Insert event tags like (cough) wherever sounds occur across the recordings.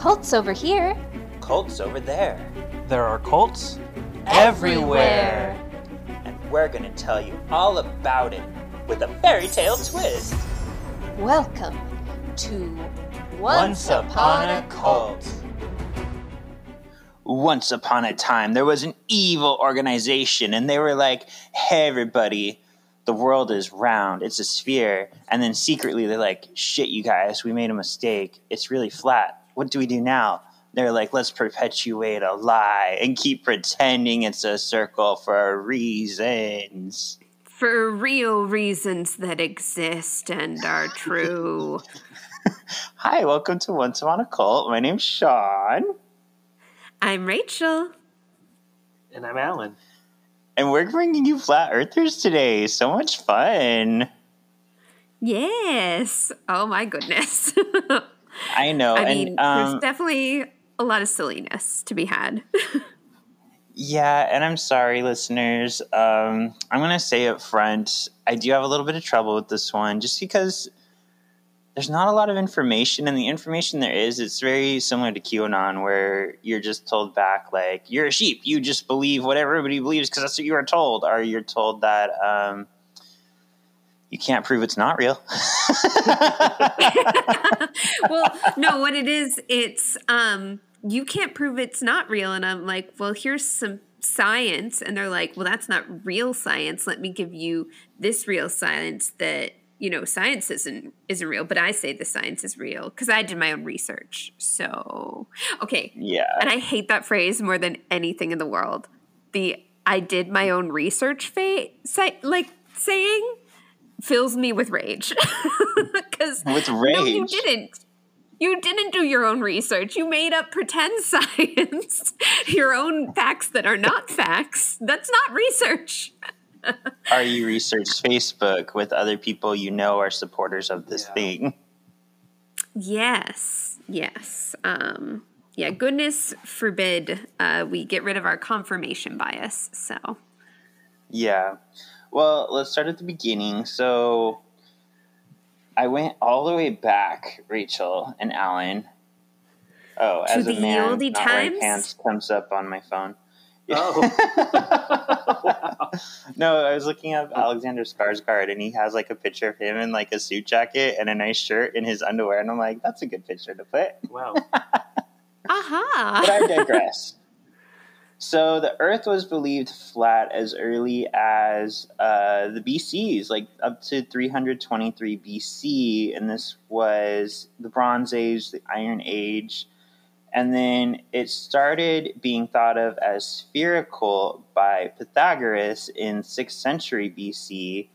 Cults over here. Cults over there. There are cults Everywhere. And we're gonna tell you all about it with a fairy tale twist. Welcome to Once Upon a Cult. Once upon a time, there was an evil organization, and they were like, hey, everybody, the world is round, it's a sphere. And then secretly, they're like, shit, you guys, we made a mistake. It's really flat. What do we do now? They're like, let's perpetuate a lie and keep pretending it's a circle for reasons. for real reasons that exist and are true. (laughs) Hi, welcome to Once Upon a Cult. My name's Sean, I'm Rachel. And I'm Alan. and we're bringing you Flat Earthers today. So much fun. Yes. Oh my goodness. (laughs) I know. I and mean, um, there's definitely a lot of silliness to be had. Yeah, and I'm sorry, listeners. Um, I'm going to say up front, I do have a little bit of trouble with this one just because there's not a lot of information, and the information there is, it's very similar to QAnon, where you're just told back, like, you're a sheep. You just believe what everybody believes because that's what you are told, or you're told that um, you can't prove it's not real. (laughs) well, no, what it is, it's um you can't prove it's not real and I'm like, "Well, here's some science." And they're like, "Well, that's not real science. Let me give you this real science that you know, science isn't isn't real, but I say the science is real because I did my own research. So, okay, yeah. and I hate that phrase more than anything in the world. The I did my own research fa- like saying fills me with rage. (laughs) Cuz With no you didn't. You didn't do your own research. You made up pretend (laughs) science. your own facts that are not facts. That's not research. (laughs) Are you research Facebook with other people you know are supporters of this Yeah. thing? Yes. Yes. Um yeah, goodness forbid uh, we get rid of our confirmation bias. So, Yeah. Well, let's start at the beginning. So I went all the way back, Rachel and Alan. Oh, To as a the man, oldie not wearing times? pants comes up on my phone. Oh. (laughs) no, I was looking up Alexander Skarsgård, and he has like a picture of him in like a suit jacket and a nice shirt in his underwear, and I'm like, that's a good picture to put. wow. (laughs) aha. but I digress. So the Earth was believed flat as early as uh, the BCs, like up to 323 BC, and this was the Bronze Age, the Iron Age, and then it started being thought of as spherical by Pythagoras in 6th century BC.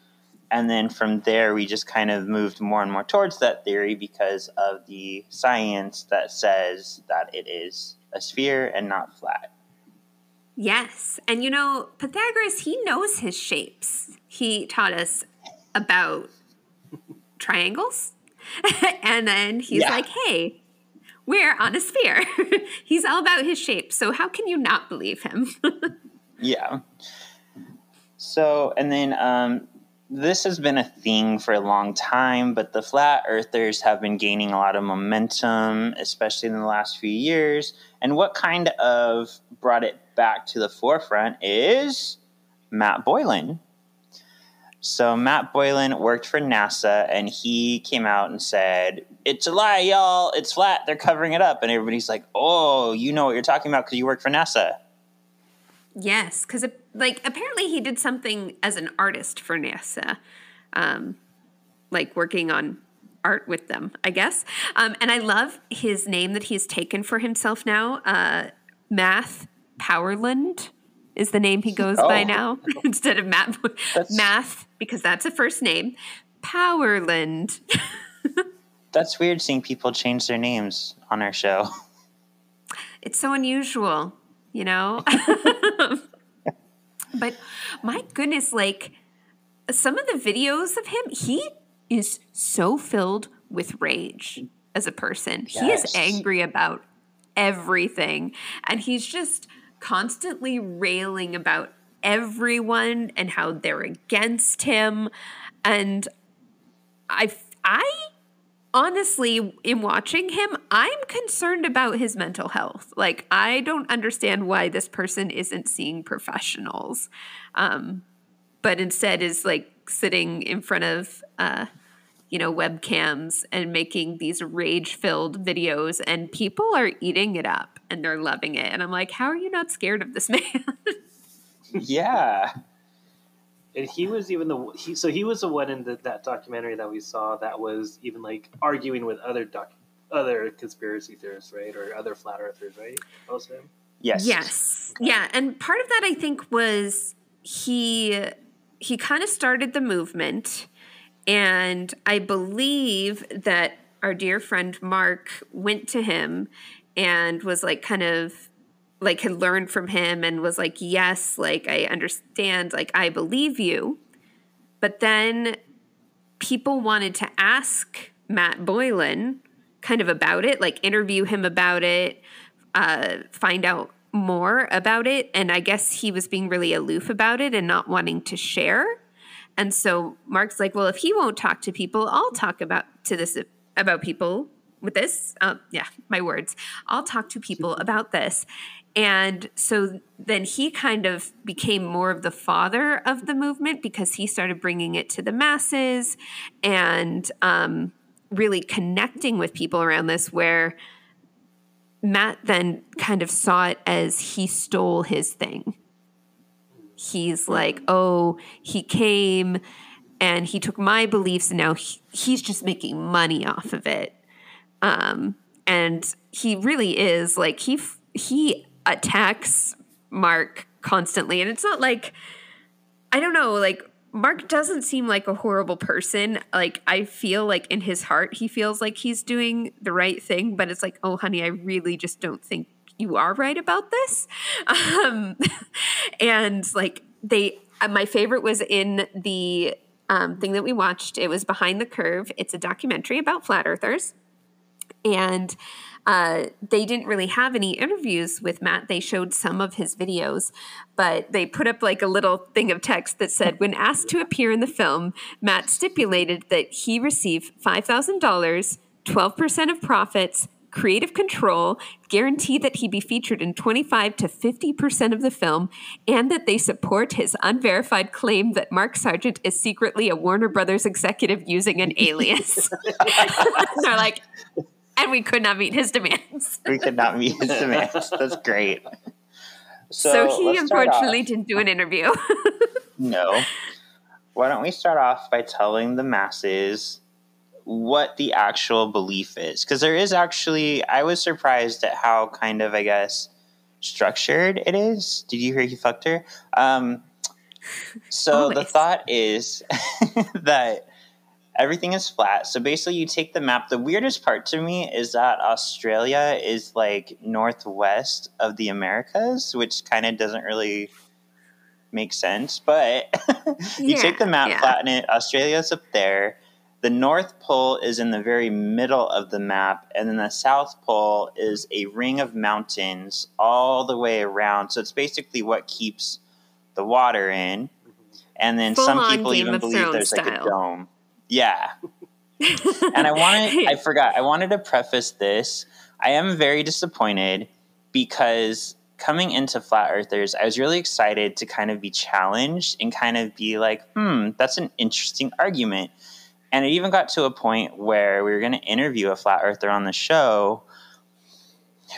And then from there, we just kind of moved more and more towards that theory because of the science that says that it is a sphere and not flat. Yes. And you know, Pythagoras, he knows his shapes. He taught us about triangles. (laughs) and then he's Yeah. like, hey, we're on a sphere. (laughs) he's all about his shapes. So how can you not believe him? (laughs) Yeah. So, and then um, this has been a thing for a long time, but the flat earthers have been gaining a lot of momentum, especially in the last few years. And what kind of brought it back to the forefront is Matt Boylan. So, Matt Boylan worked for NASA and he came out and said, It's a lie, y'all. It's flat. They're covering it up. And everybody's like, Oh, you know what you're talking about because you work for NASA. yes. Because, like, apparently he did something as an artist for NASA, um, like working on art with them, I guess. Um, and I love his name that he's taken for himself now. Uh, Math Powerland is the name he (laughs) goes by Oh. now (laughs) instead of Matt Math because that's a first name. Powerland. (laughs) That's weird seeing people change their names on our show. It's so unusual, you know? but my goodness, like some of the videos of him, he is so filled with rage as a person. He is angry about everything. And he's just constantly railing about everyone and how they're against him. And I, I honestly, in watching him, I'm concerned about his mental health. Like, I don't understand why this person isn't seeing professionals, um, but instead is like sitting in front of, uh, you know, webcams and making these rage filled videos, and people are eating it up and they're loving it. And I'm like, how are you not scared of this (laughs) man? yeah. And he was even the he. So he was the one in the, that documentary that we saw that was even like arguing with other doc, other conspiracy theorists, right, or other flat earthers, right? Most of them. Yes. Yes. Yeah, and part of that I think was he he kind of started the movement and I believe that our dear friend Mark went to him and was like kind of like had learned from him and was like, yes, like I understand, like I believe you. But then people wanted to ask Matt Boylan kind of about it, like interview him about it, uh, find out more about it. And I guess he was being really aloof about it and not wanting to share. And so Mark's like, well, if he won't talk to people, I'll talk about to this about people with this. Uh, yeah, my words. I'll talk to people (laughs) about this. And so then he kind of became more of the father of the movement because he started bringing it to the masses and um, really connecting with people around this. Where Matt then kind of saw it as he stole his thing. He's like, oh, he came and he took my beliefs and now he, he's just making money off of it. Um, and he really is like he he attacks Mark constantly, and it's not like I don't know, like Mark doesn't seem like a horrible person. Like I feel like in his heart he feels like he's doing the right thing, but it's like, oh honey, I really just don't think you are right about this. (laughs) Um, and like they, uh, my favorite was in the um, thing that we watched. It was Behind the Curve. It's a documentary about flat earthers, and uh, they didn't really have any interviews with Matt. They showed some of his videos, but they put up like a little thing of text that said, when asked to appear in the film, Matt stipulated that he receive $5,000, 12% of profits, creative control, guarantee that he be featured in 25 to 50% of the film, and that they support his unverified claim that Mark Sargent is secretly a Warner Brothers executive using an alias. (laughs) They're like, and we could not meet his demands. we could not meet his demands. That's great. So, so he unfortunately didn't do an interview. (laughs) no. Why don't we start off by telling the masses what the actual belief is? Because there is actually, I was surprised at how kind of, I guess, structured it is. Did you hear he fucked her? Um, so Always. the thought is (laughs) that everything is flat. So basically, you take the map. The weirdest part to me is that Australia is like northwest of the Americas, which kind of doesn't really make sense. But (laughs) you yeah, take the map, yeah. flatten it. Australia's up there. The North Pole is in the very middle of the map, and then the South Pole is a ring of mountains all the way around. So it's basically what keeps the water in. And then Full some people even believe there's style. like a dome. Yeah. (laughs) and I wanted, I forgot, I wanted to preface this. I am very disappointed because coming into Flat Earthers, I was really excited to kind of be challenged and kind of be like, hmm, that's an interesting argument. And it even got to a point where we were going to interview a Flat Earther on the show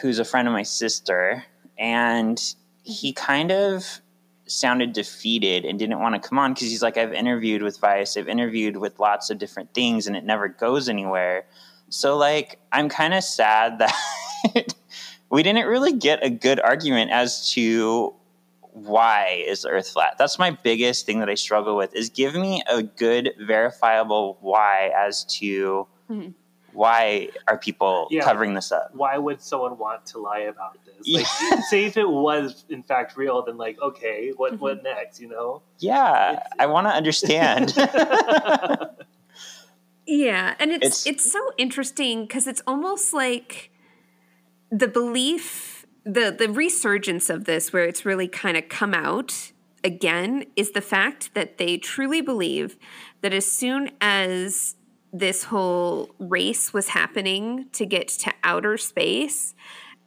who's a friend of my sister. And he kind of sounded defeated and didn't want to come on because he's like, I've interviewed with Vice, I've interviewed with lots of different things, and it never goes anywhere. So, like, I'm kind of sad (laughs) that we didn't really get a good argument as to why is the earth flat that's my biggest thing that i struggle with is give me a good verifiable why as to mm-hmm why are people yeah. covering this up? Why would someone want to lie about this? Like, yeah. say if it was in fact real, then like, okay, what mm-hmm. what next? You know? Yeah, it's, I want to understand. (laughs) yeah, and it's, it's it's so interesting because it's almost like the belief, the the resurgence of this, where it's really kind of come out again, is the fact that they truly believe that as soon as this whole race was happening to get to outer space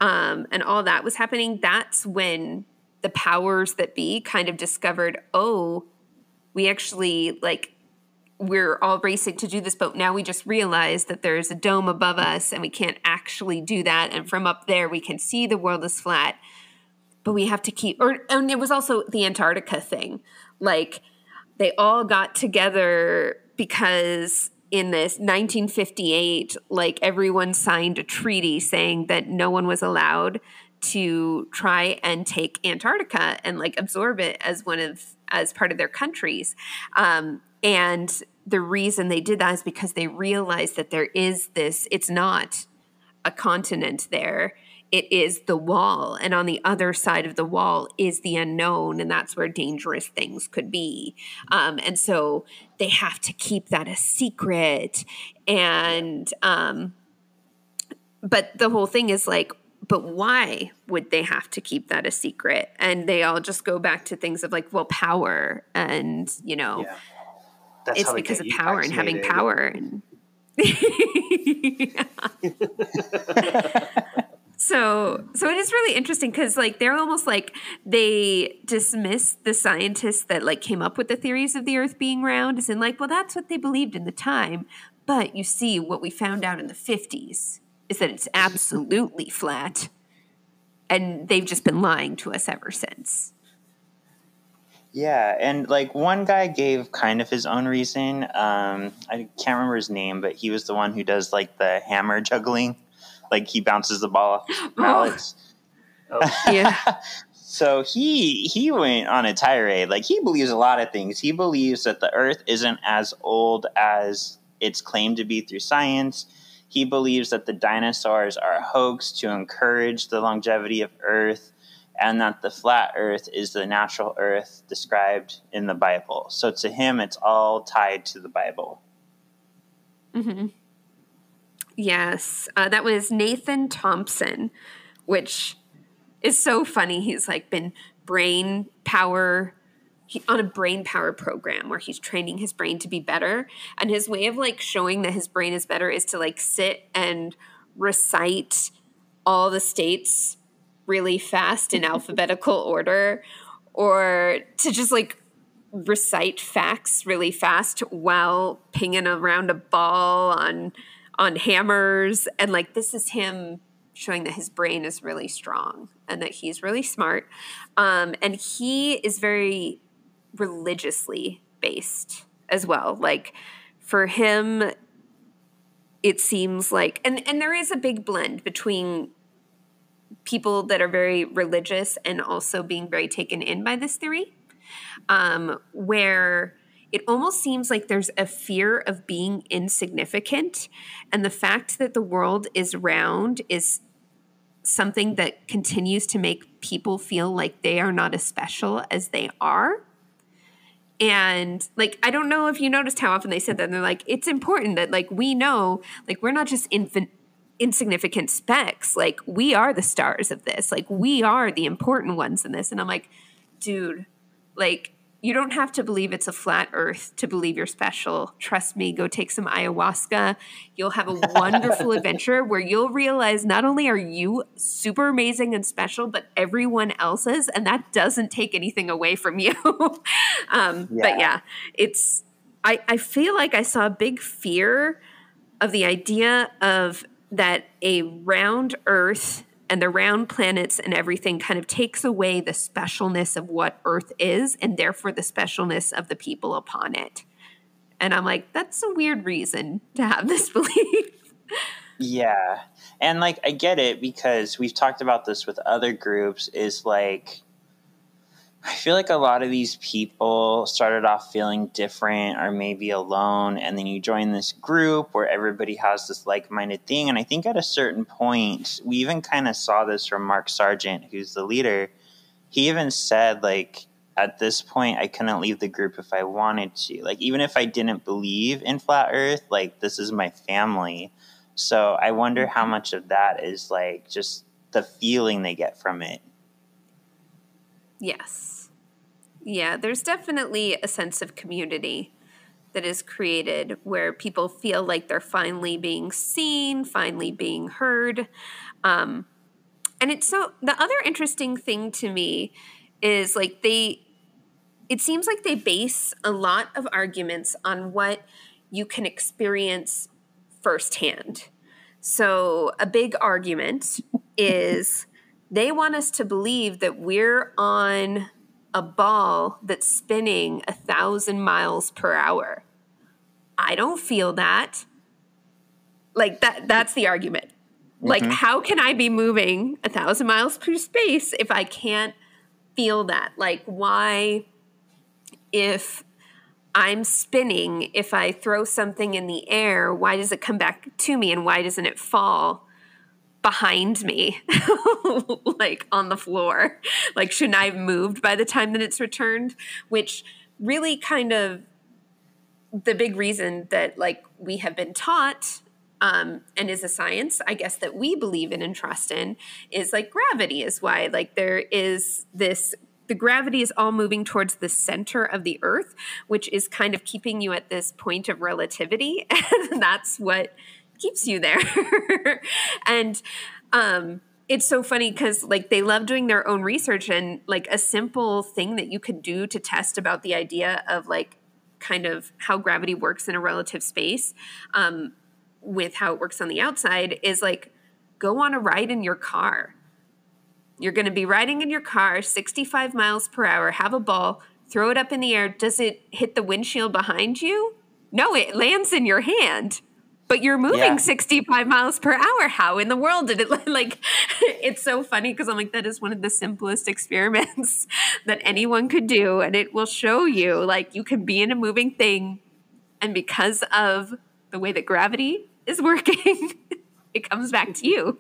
um, and all that was happening, that's when the powers that be kind of discovered, oh, we actually like we're all racing to do this, but now we just realize that there's a dome above us and we can't actually do that. And from up there, we can see the world is flat, but we have to keep, or, and it was also the Antarctica thing. Like they all got together because in this 1958, like everyone signed a treaty saying that no one was allowed to try and take Antarctica and like absorb it as one of as part of their countries. Um, and the reason they did that is because they realized that there is this, it's not a continent there. It is the wall. And on the other side of the wall is the unknown. And that's where dangerous things could be. Um, and so they have to keep that a secret. And, um, but the whole thing is like, but why would they have to keep that a secret? And they all just go back to things of like, well, power and, you know, Yeah. That's it's because of power and having power and (laughs) so so it is really interesting because like they're almost like they dismiss the scientists that like came up with the theories of the earth being round as in like well that's what they believed in the time. But you see what we found out in the 50s is that it's absolutely flat. And they've just been lying to us ever since Yeah, and like one guy gave kind of his own reason. Um, I can't remember his name, but he was the one who does like the hammer (laughs) juggling, like he bounces the ball off his pallets. (laughs) Oh, (laughs) yeah So he he went on a tirade. Like he believes a lot of things. He believes that the Earth isn't as old as it's claimed to be through science. He believes that the dinosaurs are a hoax to encourage the longevity of Earth, and that the flat Earth is the natural Earth described in the Bible. So to him, it's all tied to the Bible. hmm Yes, uh, that was Nathan Thompson, which is so funny. He's like been brain power he, on a brain power program where he's training his brain to be better, and his way of like showing that his brain is better is to like sit and recite all the states really fast in alphabetical order, or to just like recite facts really fast while pinging around a ball on on hammers. And like this is him showing that his brain is really strong and that he's really smart. Um, and he is very religiously based as well. Like for him it seems like and and there is a big blend between people that are very religious and also being very taken in by this theory um, where it almost seems like there's a fear of being insignificant. And the fact that the world is round is something that continues to make people feel like they are not as special as they are. And like, I don't know if you noticed how often they said that. And they're like, it's important that like we know, like, we're not just infant insignificant specks. Like, we are the stars of this. Like, we are the important ones in this. And I'm like, dude, like you don't have to believe it's a flat earth to believe you're special. Trust me, go take some ayahuasca. You'll have a (laughs) wonderful adventure where you'll realize not only are you super amazing and special, but everyone else is. And that doesn't take anything away from you. (laughs) um, But Yeah. yeah, it's, I, I feel like I saw a big fear of the idea of that a round earth and the round planets and everything kind of takes away the specialness of what earth is and therefore the specialness of the people upon it and i'm like that's a weird reason to have this (laughs) belief Yeah. And like I get it because we've talked about this with other groups is like I feel like a lot of these people started off feeling different or maybe alone and then you join this group where everybody has this like-minded thing and I think at a certain point we even kind of saw this from Mark Sargent who's the leader. He even said like at this point I couldn't leave the group if I wanted to. Like even if I didn't believe in flat earth, like this is my family. So I wonder how mm-hmm. much of that is like just the feeling they get from it. yes yeah there's definitely a sense of community that is created where people feel like they're finally being seen, finally being heard. Um, and it's so the other interesting thing to me is like they it seems like they base a lot of arguments on what you can experience firsthand. So, a big argument is they want us to believe that we're on a ball that's spinning a thousand miles per hour. I don't feel that. Like that that's the argument. Like, Mhm. how can I be moving a thousand miles per space if I can't feel that? Like, why, if I'm spinning, if I throw something in the air, why does it come back to me and why doesn't it fall behind me, (laughs) like on the floor? Like, shouldn't I have moved by the time that it's returned? Which really kind of the big reason that like we have been taught um, and is a science i guess that we believe in and trust in is like gravity is why like there is this the gravity is all moving towards the center of the earth which is kind of keeping you at this point of relativity (laughs) and that's what keeps you there (laughs) and um it's so funny because like they love doing their own research and like a simple thing that you could do to test about the idea of like kind of how gravity works in a relative space um, with how it works on the outside is like go on a ride in your car. You're going to be riding in your car 65 miles per hour, have a ball, throw it up in the air. Does it hit the windshield behind you? No, it lands in your hand. But you're moving Yeah. 65 miles per hour. How in the world did it (laughs) like it's so funny because I'm like that is one of the simplest experiments (laughs) that anyone could do and it will show you like you can be in a moving thing and because of the way that gravity is (laughs) working it comes back to you.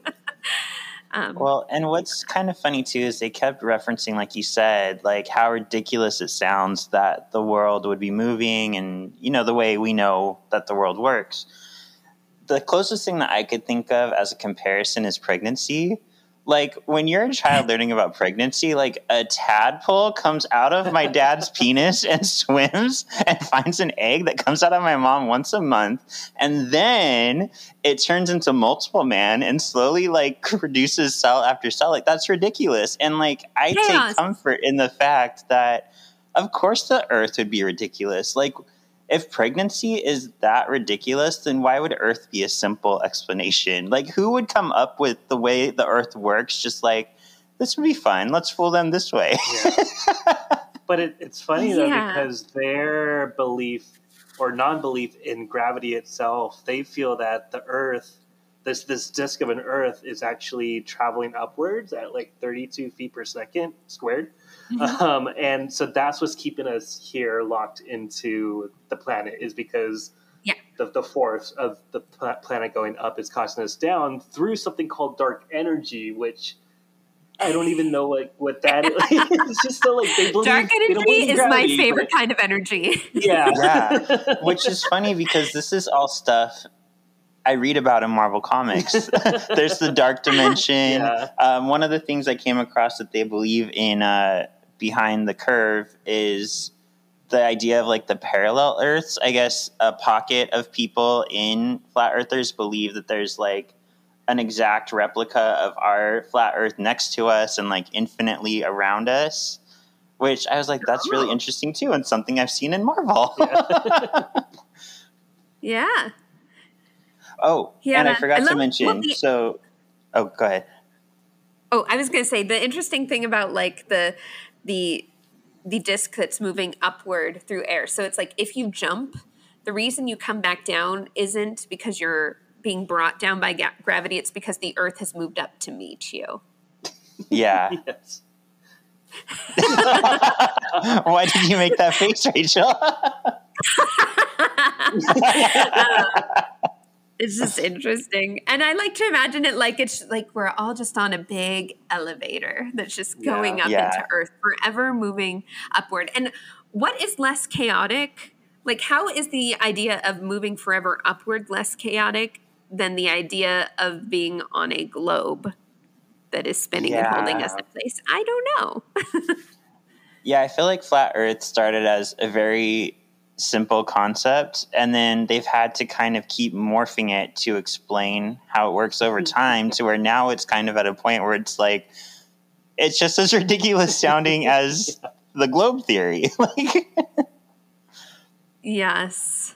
um, Well, and what's kind of funny too is they kept referencing, like you said, like how ridiculous it sounds that the world would be moving and, you know, the way we know that the world works. The closest thing that I could think of as a comparison is pregnancy. Like when you're a child (laughs) learning about pregnancy, like a tadpole comes out of my dad's (laughs) penis and swims and finds an egg that comes out of my mom once a month. And then it turns into multiple man and slowly like (laughs) produces cell after cell. Like that's ridiculous. And like I Chaos. take comfort in the fact that of course the earth would be ridiculous. Like if pregnancy is that ridiculous, then why would earth be a simple explanation? Like who would come up with the way the earth works just like this would be fun. Let's fool them this way. But it, it's funny though Yeah. because their belief or non-belief in gravity itself, they feel that the Earth, this this disk of an Earth, is actually traveling upwards at like 32 feet per second squared, um, and so that's what's keeping us here locked into the planet is because Yeah. the, the force of the planet going up is causing us down through something called dark energy, which. I don't even know like what that is. (laughs) it's just so like they believe Dark they don't energy believe in is my favorite but- kind of energy. Yeah, Yeah. (laughs) Which is funny because this is all stuff I read about in Marvel Comics. (laughs) There's the dark dimension. Yeah. Um, one of the things I came across that they believe in uh, behind the curve is the idea of like the parallel Earths. I guess a pocket of people in flat earthers believe that there's like an exact replica of our flat Earth next to us and like infinitely around us. Which I was like, that's really Oh. interesting too, and something I've seen in Marvel. yeah. (laughs) Oh, Yeah, and I I forgot to mention. well, the- so, oh, go ahead. Oh, I was going to say the interesting thing about like the the the disc that's moving upward through air. So it's like if you jump, the reason you come back down isn't because you're being brought down by ga- gravity. It's because the Earth has moved up to meet you. Yeah. (laughs) yes. (laughs) Why did you make that face, Rachel? (laughs) It's just interesting, and I like to imagine it like it's like we're all just on a big elevator that's just going Yeah. up Yeah. into Earth, forever moving upward. And what is less chaotic? Like, how is the idea of moving forever upward less chaotic than the idea of being on a globe that is spinning and holding us in place? I don't know. (laughs) yeah, I feel like flat Earth started as a very simple concept and then they've had to kind of keep morphing it to explain how it works over mm-hmm. time to where now it's kind of at a point where it's like it's just as (laughs) ridiculous sounding as (laughs) the globe theory (laughs) like Yes.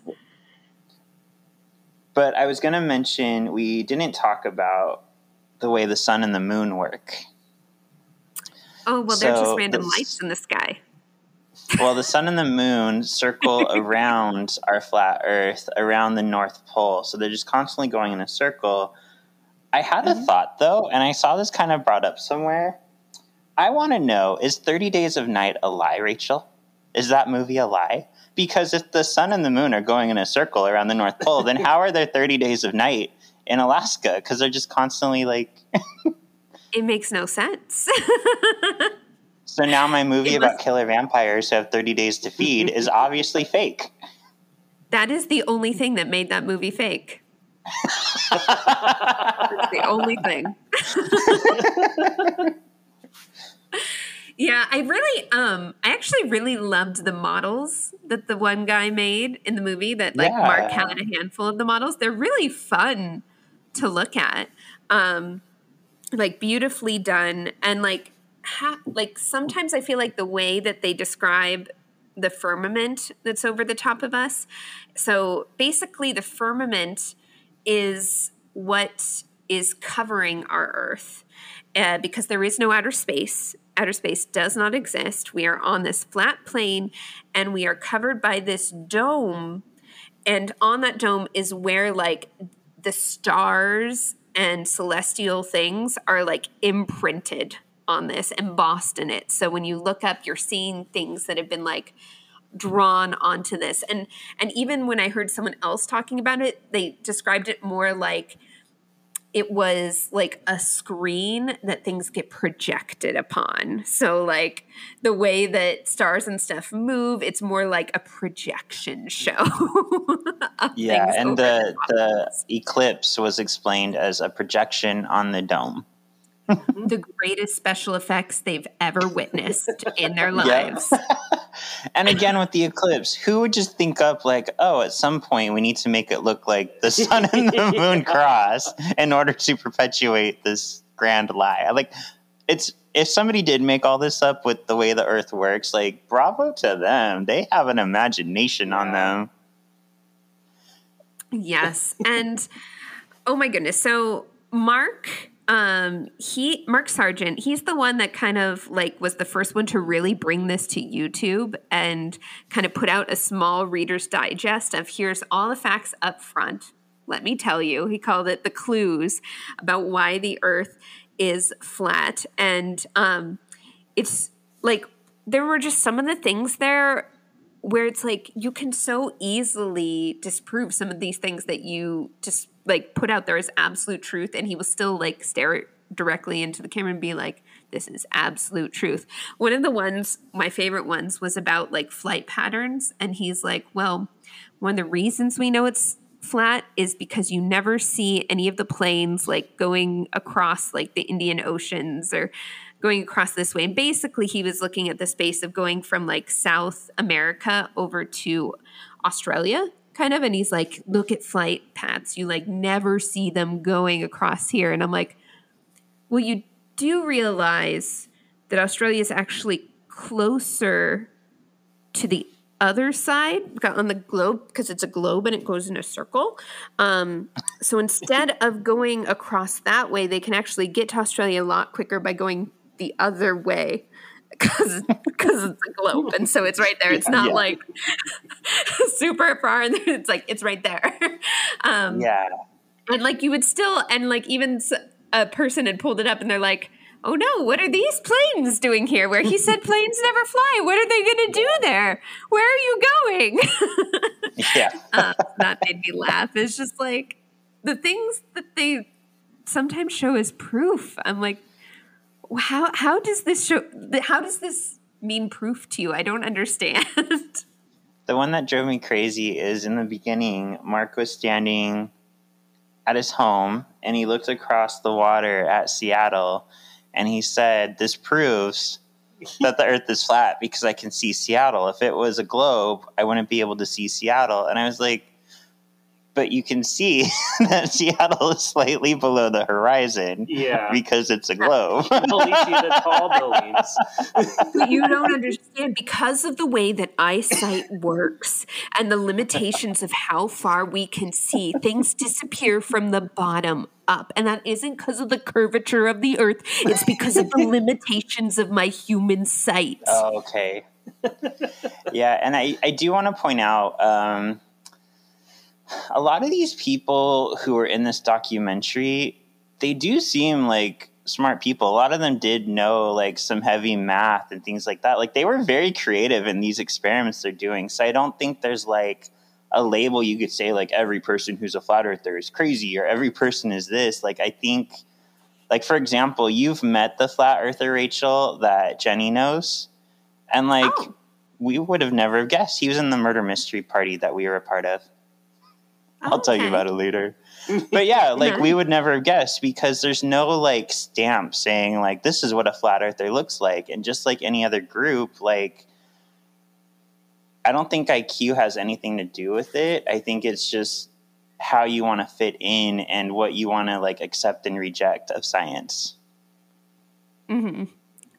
but i was going to mention we didn't talk about the way the sun and the moon work Oh, well, they're just random lights in the sky. Well, the sun and the moon circle (laughs) around our flat Earth, around the North Pole. So they're just constantly going in a circle. I had a mm-hmm. thought though, and I saw this kind of brought up somewhere. I want to know is 30 Days of Night a lie, Rachel? Is that movie a lie? Because if the sun and the moon are going in a circle around the North Pole, then how are there 30 days of night in Alaska? Because they're just constantly like. (laughs) It makes no sense. (laughs) So now my movie about killer vampires who have 30 days to feed is obviously fake. that is the only thing that made that movie fake. It's the only thing. yeah, I really um I actually really loved the models that the one guy made in the movie that like Mark had a handful of the models. They're really fun to look at. Um like beautifully done and like ha- like sometimes I feel like the way that they describe the firmament that's over the top of us. So basically the firmament is what is covering our earth uh, because there is no outer space outer space does not exist we are on this flat plane and we are covered by this dome and on that dome is where like the stars and celestial things are like imprinted on this embossed in it. So when you look up you're seeing things that have been like drawn onto this. And and even when i heard someone else talking about it they described it more like it was like a screen that things get projected upon. So like the way that stars and stuff move it's more like a projection show (laughs) Yeah, and over the the eclipse was explained as a projection on the dome. (laughs) the greatest special effects they've ever witnessed in their Yeah. lives (laughs) And again with the eclipse, who would just think up like, oh, at some point we need to make it look like the sun and the (laughs) moon cross in order to perpetuate this grand lie? Like it's if somebody did make all this up with the way the earth works, like bravo to them. They have an imagination on them. Yes. And oh my goodness. So Mark um he Mark Sargent, he's the one that kind of like was the first one to really bring this to YouTube and kind of put out a small reader's digest of here's all the facts up front. Let me tell you. He called it the clues about why the earth is flat and um it's like there were just some of the things there where it's like you can so easily disprove some of these things that you just like put out there as absolute truth and he will still like stare directly into the camera and be like this is absolute truth one of the ones my favorite ones was about like flight patterns and he's like well one of the reasons we know it's flat is because you never see any of the planes like going across like the Indian Oceans or going across this way. And basically, he was looking at the space of going from like South America over to Australia, kind of. And he's like, look at flight paths. You like never see them going across here. And I'm like, well, you do realize that Australia is actually closer to the other side on the globe because it's a globe and it goes in a circle. Um, so instead of going across that way, they can actually get to Australia a lot quicker by going the other way because because it's a globe and so it's right there. It's not Yeah. like (laughs) super far and it's like it's right there. (laughs) Um, Yeah. and like you would still and like even a person had pulled it up and they're like oh no what are these planes doing here where he said planes never fly what are they going to do there where are you going Yeah. (laughs) uh, that made me laugh it's just like the things that they sometimes show as proof i'm like how how does this show how does this mean proof to you i don't understand (laughs) The one that drove me crazy is in the beginning, Mark was standing at his home and he looked across the water at Seattle and he said, This proves (laughs) that the Earth is flat because I can see Seattle. If it was a globe, I wouldn't be able to see Seattle. And I was like, but you can see (laughs) that Seattle is slightly below the horizon Yeah. because it's a globe. You only see the tall (laughs) buildings. But you don't understand because of the way that eyesight works and the limitations of how far we can see, things disappear from the bottom up. And that isn't because of the curvature of the earth, it's because of the (laughs) limitations of my human sight. Oh, okay. yeah, and I, I do want to point out um, a lot of these people who are in this documentary, they do seem like smart people. A lot of them did know like some heavy math and things like that. Like they were very creative in these experiments they're doing. So I don't think there's like a label you could say like every person who's a flat earther is crazy or every person is this. Like I think like for example, you've met the flat earther Rachel that Jenny knows. And like Oh. we would have never guessed. He was in the murder mystery party that we were a part of. I'll tell you about it later. (laughs) But yeah, like we would never have guessed because there's no like stamp saying like this is what a flat earther looks like. And just like any other group, like I don't think IQ has anything to do with it. I think it's just how you want to fit in and what you want to like accept and reject of science. hmm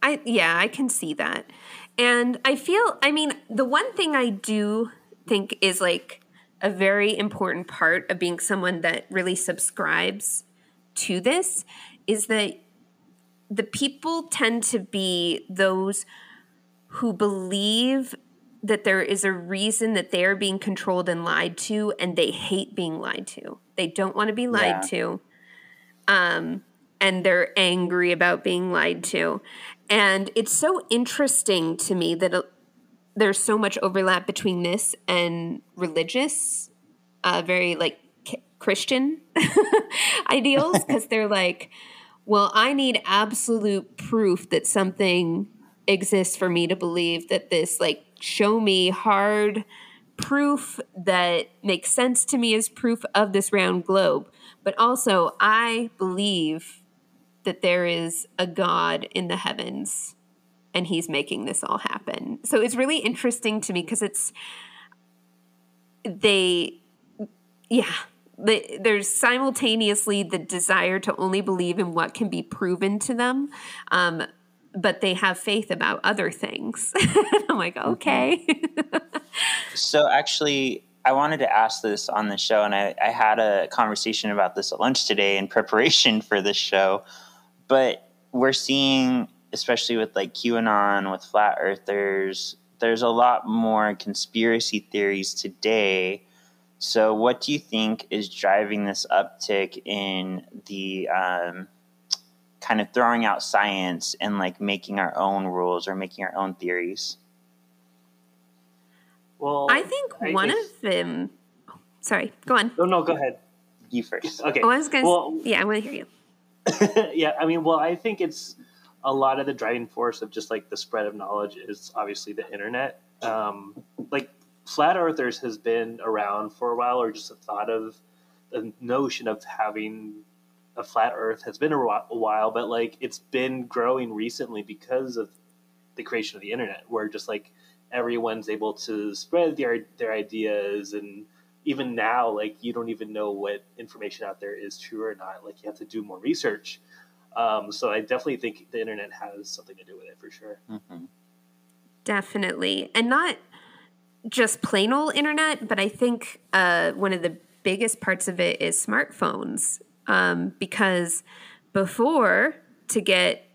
I yeah, I can see that. And I feel I mean, the one thing I do think is like a very important part of being someone that really subscribes to this is that the people tend to be those who believe that there is a reason that they are being controlled and lied to and they hate being lied to. They don't want to be lied Yeah. to. Um and they're angry about being lied to. And it's so interesting to me that there's so much overlap between this and religious, uh, very like K- Christian (laughs) ideals, because they're like, well, I need absolute proof that something exists for me to believe that this, like, show me hard proof that makes sense to me as proof of this round globe. But also, I believe that there is a God in the heavens and he's making this all happen. So it's really interesting to me because it's they yeah, the, there's simultaneously the desire to only believe in what can be proven to them. Um, but they have faith about other things. (laughs) I'm like, okay. So actually, I wanted to ask this on the show, and I, I had a conversation about this at lunch today in preparation for this show. But we're seeing, especially with like QAnon, with flat earthers, there's a lot more conspiracy theories today. So, what do you think is driving this uptick in the um, kind of throwing out science and like making our own rules or making our own theories? Well, I think I one think- of them. Sorry, go on. No, no, go ahead. You first. Okay. Oh, I was gonna. Well, yeah, I want to hear you. (laughs) yeah, I mean, well, I think it's a lot of the driving force of just like the spread of knowledge is obviously the internet. Um, like flat earthers has been around for a while, or just the thought of the notion of having a flat Earth has been a a while, but like it's been growing recently because of the creation of the internet, where just like everyone's able to spread their their ideas and even now like you don't even know what information out there is true or not like you have to do more research um, so i definitely think the internet has something to do with it for sure Mhm. Definitely. And not just plain old internet, but I think uh, one of the biggest parts of it is smartphones. Um, because before, to get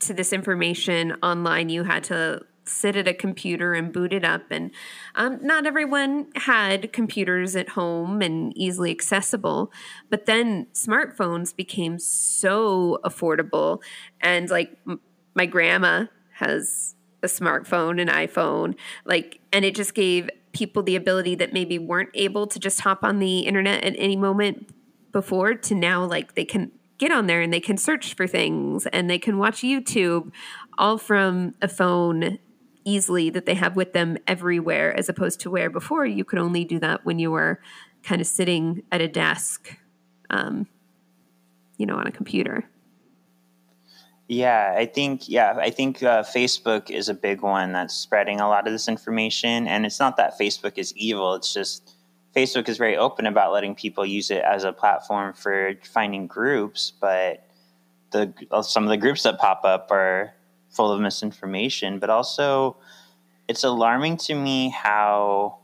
to this information online, you had to sit at a computer and boot it up. And um, not everyone had computers at home and easily accessible. But then smartphones became so affordable. And like m- my grandma has a smartphone, an iPhone, like, and it just gave people the ability that maybe weren't able to just hop on the internet at any moment before to now, like, they can get on there and they can search for things and they can watch YouTube all from a phone easily that they have with them everywhere, as opposed to where before you could only do that when you were kind of sitting at a desk, um, you know, on a computer. Yeah, I think yeah, I think uh, Facebook is a big one that's spreading a lot of this information, and it's not that Facebook is evil. It's just Facebook is very open about letting people use it as a platform for finding groups, but the some of the groups that pop up are full of misinformation. But also, it's alarming to me how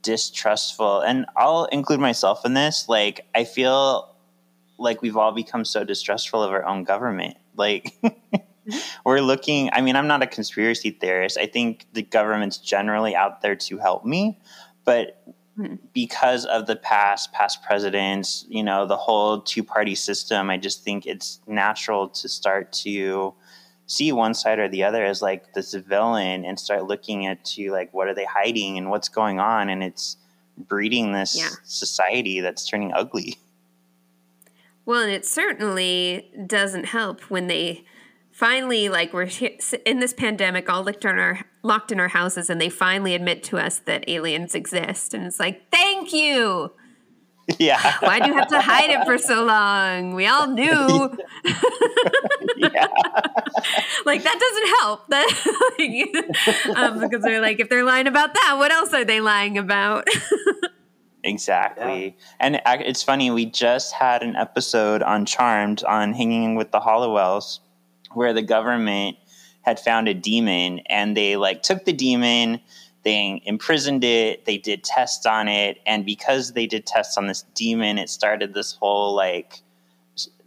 distrustful, and I'll include myself in this. Like, I feel like we've all become so distrustful of our own government. Like, (laughs) we're looking. I mean, I'm not a conspiracy theorist. I think the government's generally out there to help me, but hmm. because of the past past presidents you know the whole two party system i just think it's natural to start to see one side or the other as like this villain and start looking at to like what are they hiding and what's going on and it's breeding this Yeah. society that's turning ugly Well, and it certainly doesn't help when they finally like we're in this pandemic all locked in our locked in our houses and they finally admit to us that aliens exist and it's like thank you yeah. Why'd you have to hide it for so long? We all (laughs) knew. Yeah. (laughs) Like that doesn't help. That like, um, because they're like if they're lying about that what else are they lying about? (laughs) Exactly. And it's funny, we just had an episode on Charmed on hanging with the Halliwells where the government had found a demon and they like took the demon, they imprisoned it, they did tests on it, and because they did tests on this demon, it started this whole like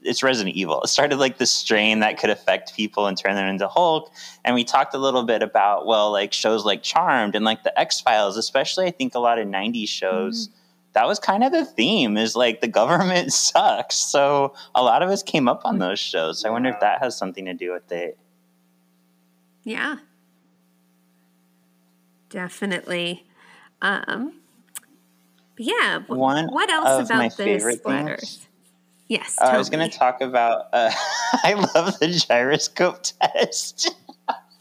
it's Resident Evil. It started like the strain that could affect people and turn them into Hulk. And we talked a little bit about, well, like shows like Charmed and like the X Files, especially I think a lot of 90s shows. Mm-hmm. That was kind of the theme is like the government (laughs) sucks. So a lot of us came up on those shows. So I wonder if that has something to do with it. Yeah. Definitely. Um yeah, One what else of my about this favorite flat things- Yes, Uh, I was going to talk about, uh, (laughs) I love the gyroscope (laughs) test.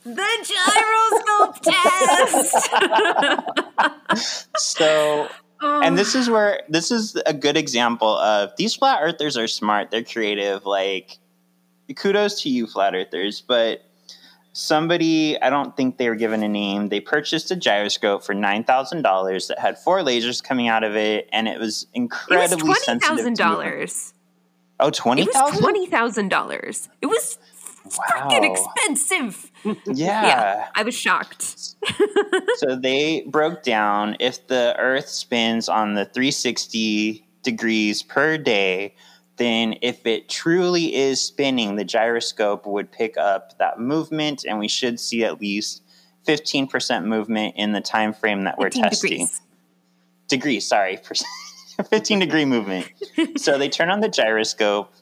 the gyroscope (laughs) test. so and this is where this is a good example of these flat earthers are smart they're creative like kudos to you flat earthers but somebody i don't think they were given a name they purchased a gyroscope for $9000 that had four lasers coming out of it and it was it was incredibly twenty sensitive thousand to movement. dollars. oh It 20000 was twenty thousand dollars. It was freaking expensive. yeah. Yeah, I was shocked. (laughs) so they broke down if the earth spins on the 360 degrees per day then if it truly is spinning the gyroscope would pick up that movement and we should see at least 15% movement in the time frame that we're testing. degrees. degrees sorry (laughs) 15 degree movement. So they turn on the gyroscope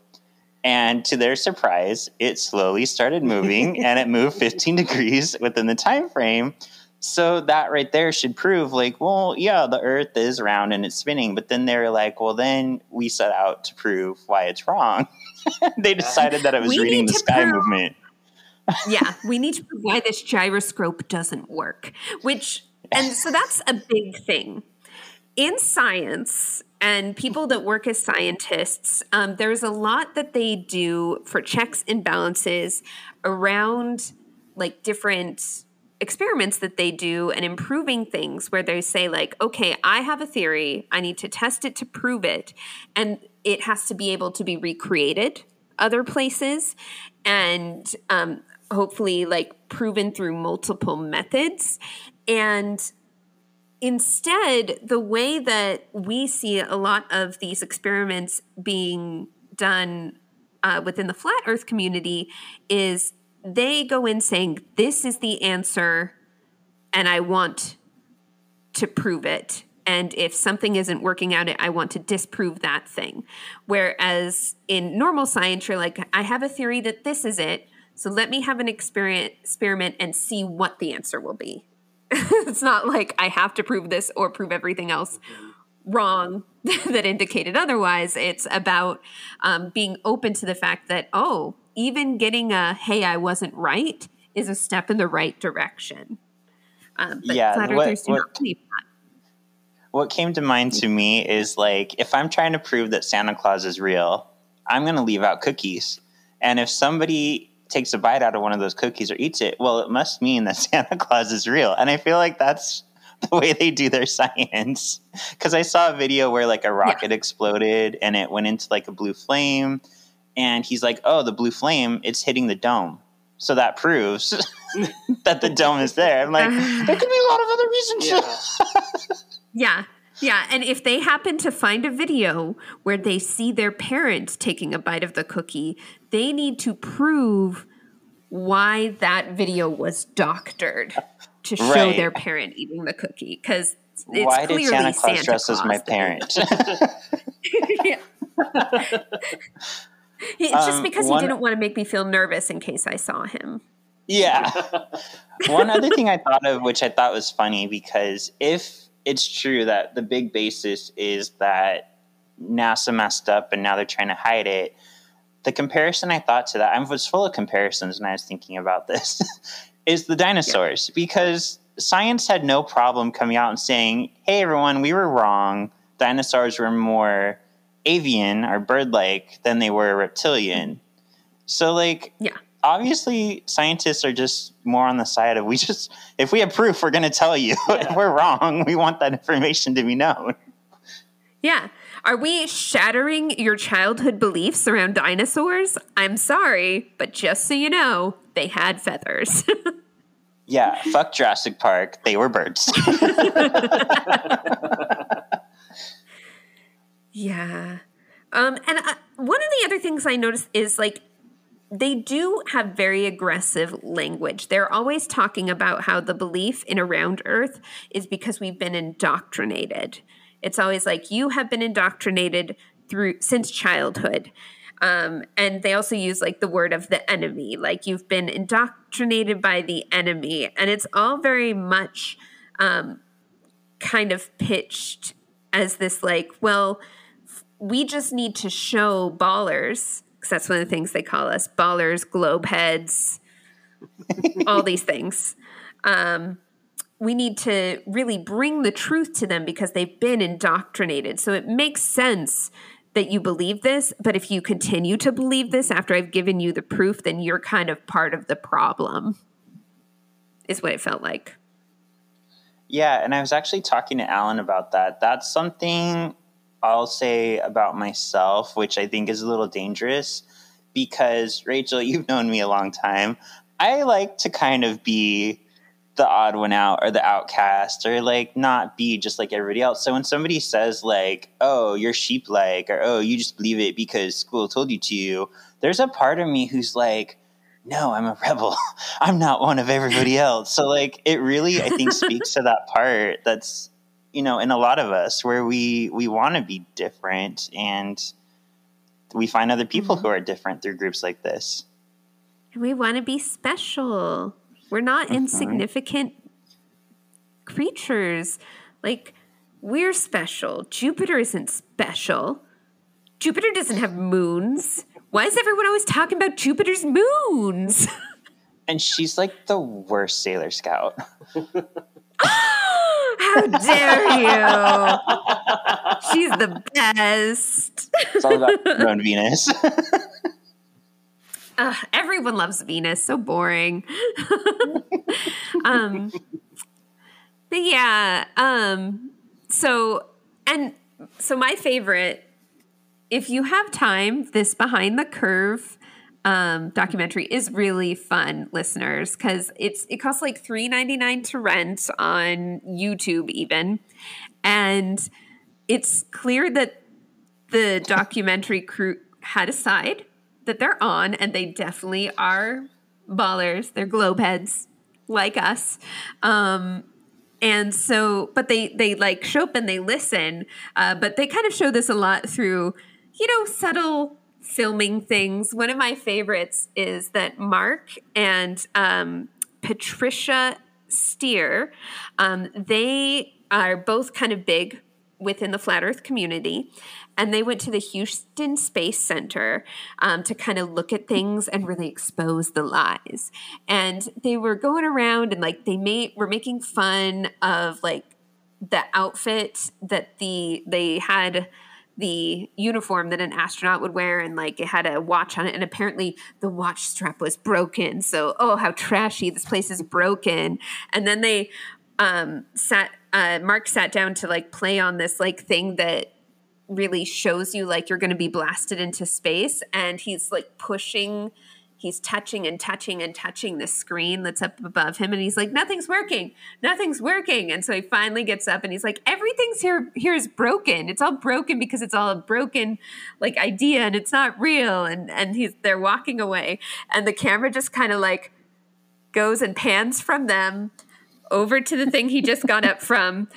and to their surprise it slowly started moving and it moved 15 degrees within the time frame so that right there should prove like well yeah the earth is round and it's spinning but then they're like well then we set out to prove why it's wrong (laughs) they decided that it was We reading the sky prove- movement (laughs) yeah, we need to prove why this gyroscope doesn't work. Which, and so that's a big thing in science. And people that work as scientists, um, there's a lot that they do for checks and balances around like different experiments that they do and improving things where they say like okay i have a theory i need to test it to prove it and it has to be able to be recreated other places and um, hopefully like proven through multiple methods. And instead the way that we see a lot of these experiments being done uh, within the flat earth community is they go in saying this is the answer and i want to prove it. And if something isn't working out i want to disprove that thing. Whereas in normal science you're like i have a theory that this is it so let me have an experiment and see what the answer will be. (laughs) It's not like i have to prove this or prove everything else wrong (laughs) that indicated otherwise. It's about um, being open to the fact that oh even getting a hey i wasn't right is a step in the right direction um, but Yeah, flat what- do what- not what came to mind to me is like if I'm trying to prove that Santa Claus is real, I'm going to leave out cookies. And if somebody takes a bite out of one of those cookies or eats it, well, it must mean that (laughs) Santa Claus is real. And I feel like that's (laughs) the way they do their (laughs) science. Because I saw a video where like a rocket yeah. exploded and it went into like a blue flame. And he's like, oh, the blue flame, it's hitting the dome. So that proves (laughs) that the dome is there. I'm like, (laughs) there could be a lot of other reasons. Yeah. (laughs) yeah. Yeah, and if they happen to find a video where they see their parent taking a bite of the cookie, they need to prove why that video was doctored to show right. their parent eating the cookie because it's why did Santa Claus Santa dress as my parent? It's just um, because one, he didn't want to make me feel nervous in case I saw him. Yeah. (laughs) (laughs) one other thing I thought of, which I thought was funny, because if it's true that the big basis is that NASA messed up and now they're trying to hide it. The comparison I thought to that, I was full of comparisons when I was thinking about this, (laughs) is the dinosaurs. Yeah. Because science had no problem coming out and saying, hey, everyone, we were wrong. Dinosaurs were more avian or bird like than they were reptilian. So, like, yeah. obviously scientists are just more on the side of we just if we have proof we're going to tell you. (laughs) Yeah. if we're wrong we want that information to be known. Yeah. Are we shattering your childhood beliefs around dinosaurs? I'm sorry but just so you know they had feathers. (laughs) Yeah fuck jurassic park. They were birds (laughs) yeah um, and I, one of the other things i noticed is like they do have very aggressive language. They're always talking about how the belief in a round earth is because we've been indoctrinated. It's always like you have been indoctrinated through since childhood. Um, and they also use like the word of the enemy, like you've been indoctrinated by the enemy. And it's all very much um, kind of pitched as this like, well, we just need to show ballers because that's one of the things they call us ballers, globe heads, all these things. Um, we need to really bring the truth to them because they've been indoctrinated. So it makes sense that you believe this, but if you continue to believe this after I've given you the proof, then you're kind of part of the problem, is what it felt like. Yeah, and I was actually talking to Alan about that. That's something I'll say about myself, which I think is a little dangerous because Rachel, (laughs) you've known me a long time. I like to kind of be the odd one out or the outcast or like not be just like everybody else. So when somebody says like, "Oh, you're sheep like," or "Oh, you just believe it because school told you to," there's a part of me who's like, "No, I'm a (laughs) rebel. I'm not one of everybody else." So like it really I think (laughs) speaks to that part that's you know in a lot of us where we we want to be different and we find other people mm-hmm. who are different through groups like this. We want to be special. We're not mm-hmm. insignificant creatures. Like we're special. Jupiter isn't special. Jupiter doesn't have moons. Why is everyone always talking about jupiter's moons? (laughs) And she's like the worst sailor scout (laughs) How dare you? She's the best. It's all about Venus. (laughs) uh, everyone loves Venus. So boring. (laughs) um, but yeah. Um, so and so my favorite. If you have time, this behind the curve um, documentary is really fun, listeners, because it's it costs like three ninety nine to rent on YouTube, even, and it's clear that the documentary crew had a side that they're on, and they definitely are ballers. They're globe heads like us. Um, and so, but they they like show up and they listen, uh, but they kind of show this a lot through, you know, subtle filming things. One of my favorites is that Mark and um, Patricia Steere, um, they are both kind of big within the flat earth community and they went to the houston space center um, to kind of look at things and really expose the lies and they were going around and like they made were making fun of like the outfit that the they had the uniform that an astronaut would wear and like it had a watch on it and apparently the watch strap was broken. So oh how trashy this place is broken. And then they um sat uh mark sat down to like play on this like thing that really shows you like you're going to be blasted into space. And he's like pushing he's touching and touching and touching the screen that's up above him and he's like nothing's working. Nothing's working. And so he finally gets up and he's like everything's here here is broken. It's all broken because it's all a broken like idea and it's not real. And and he's they're walking away and the camera just kind of like goes and pans from them over to the thing he just got up from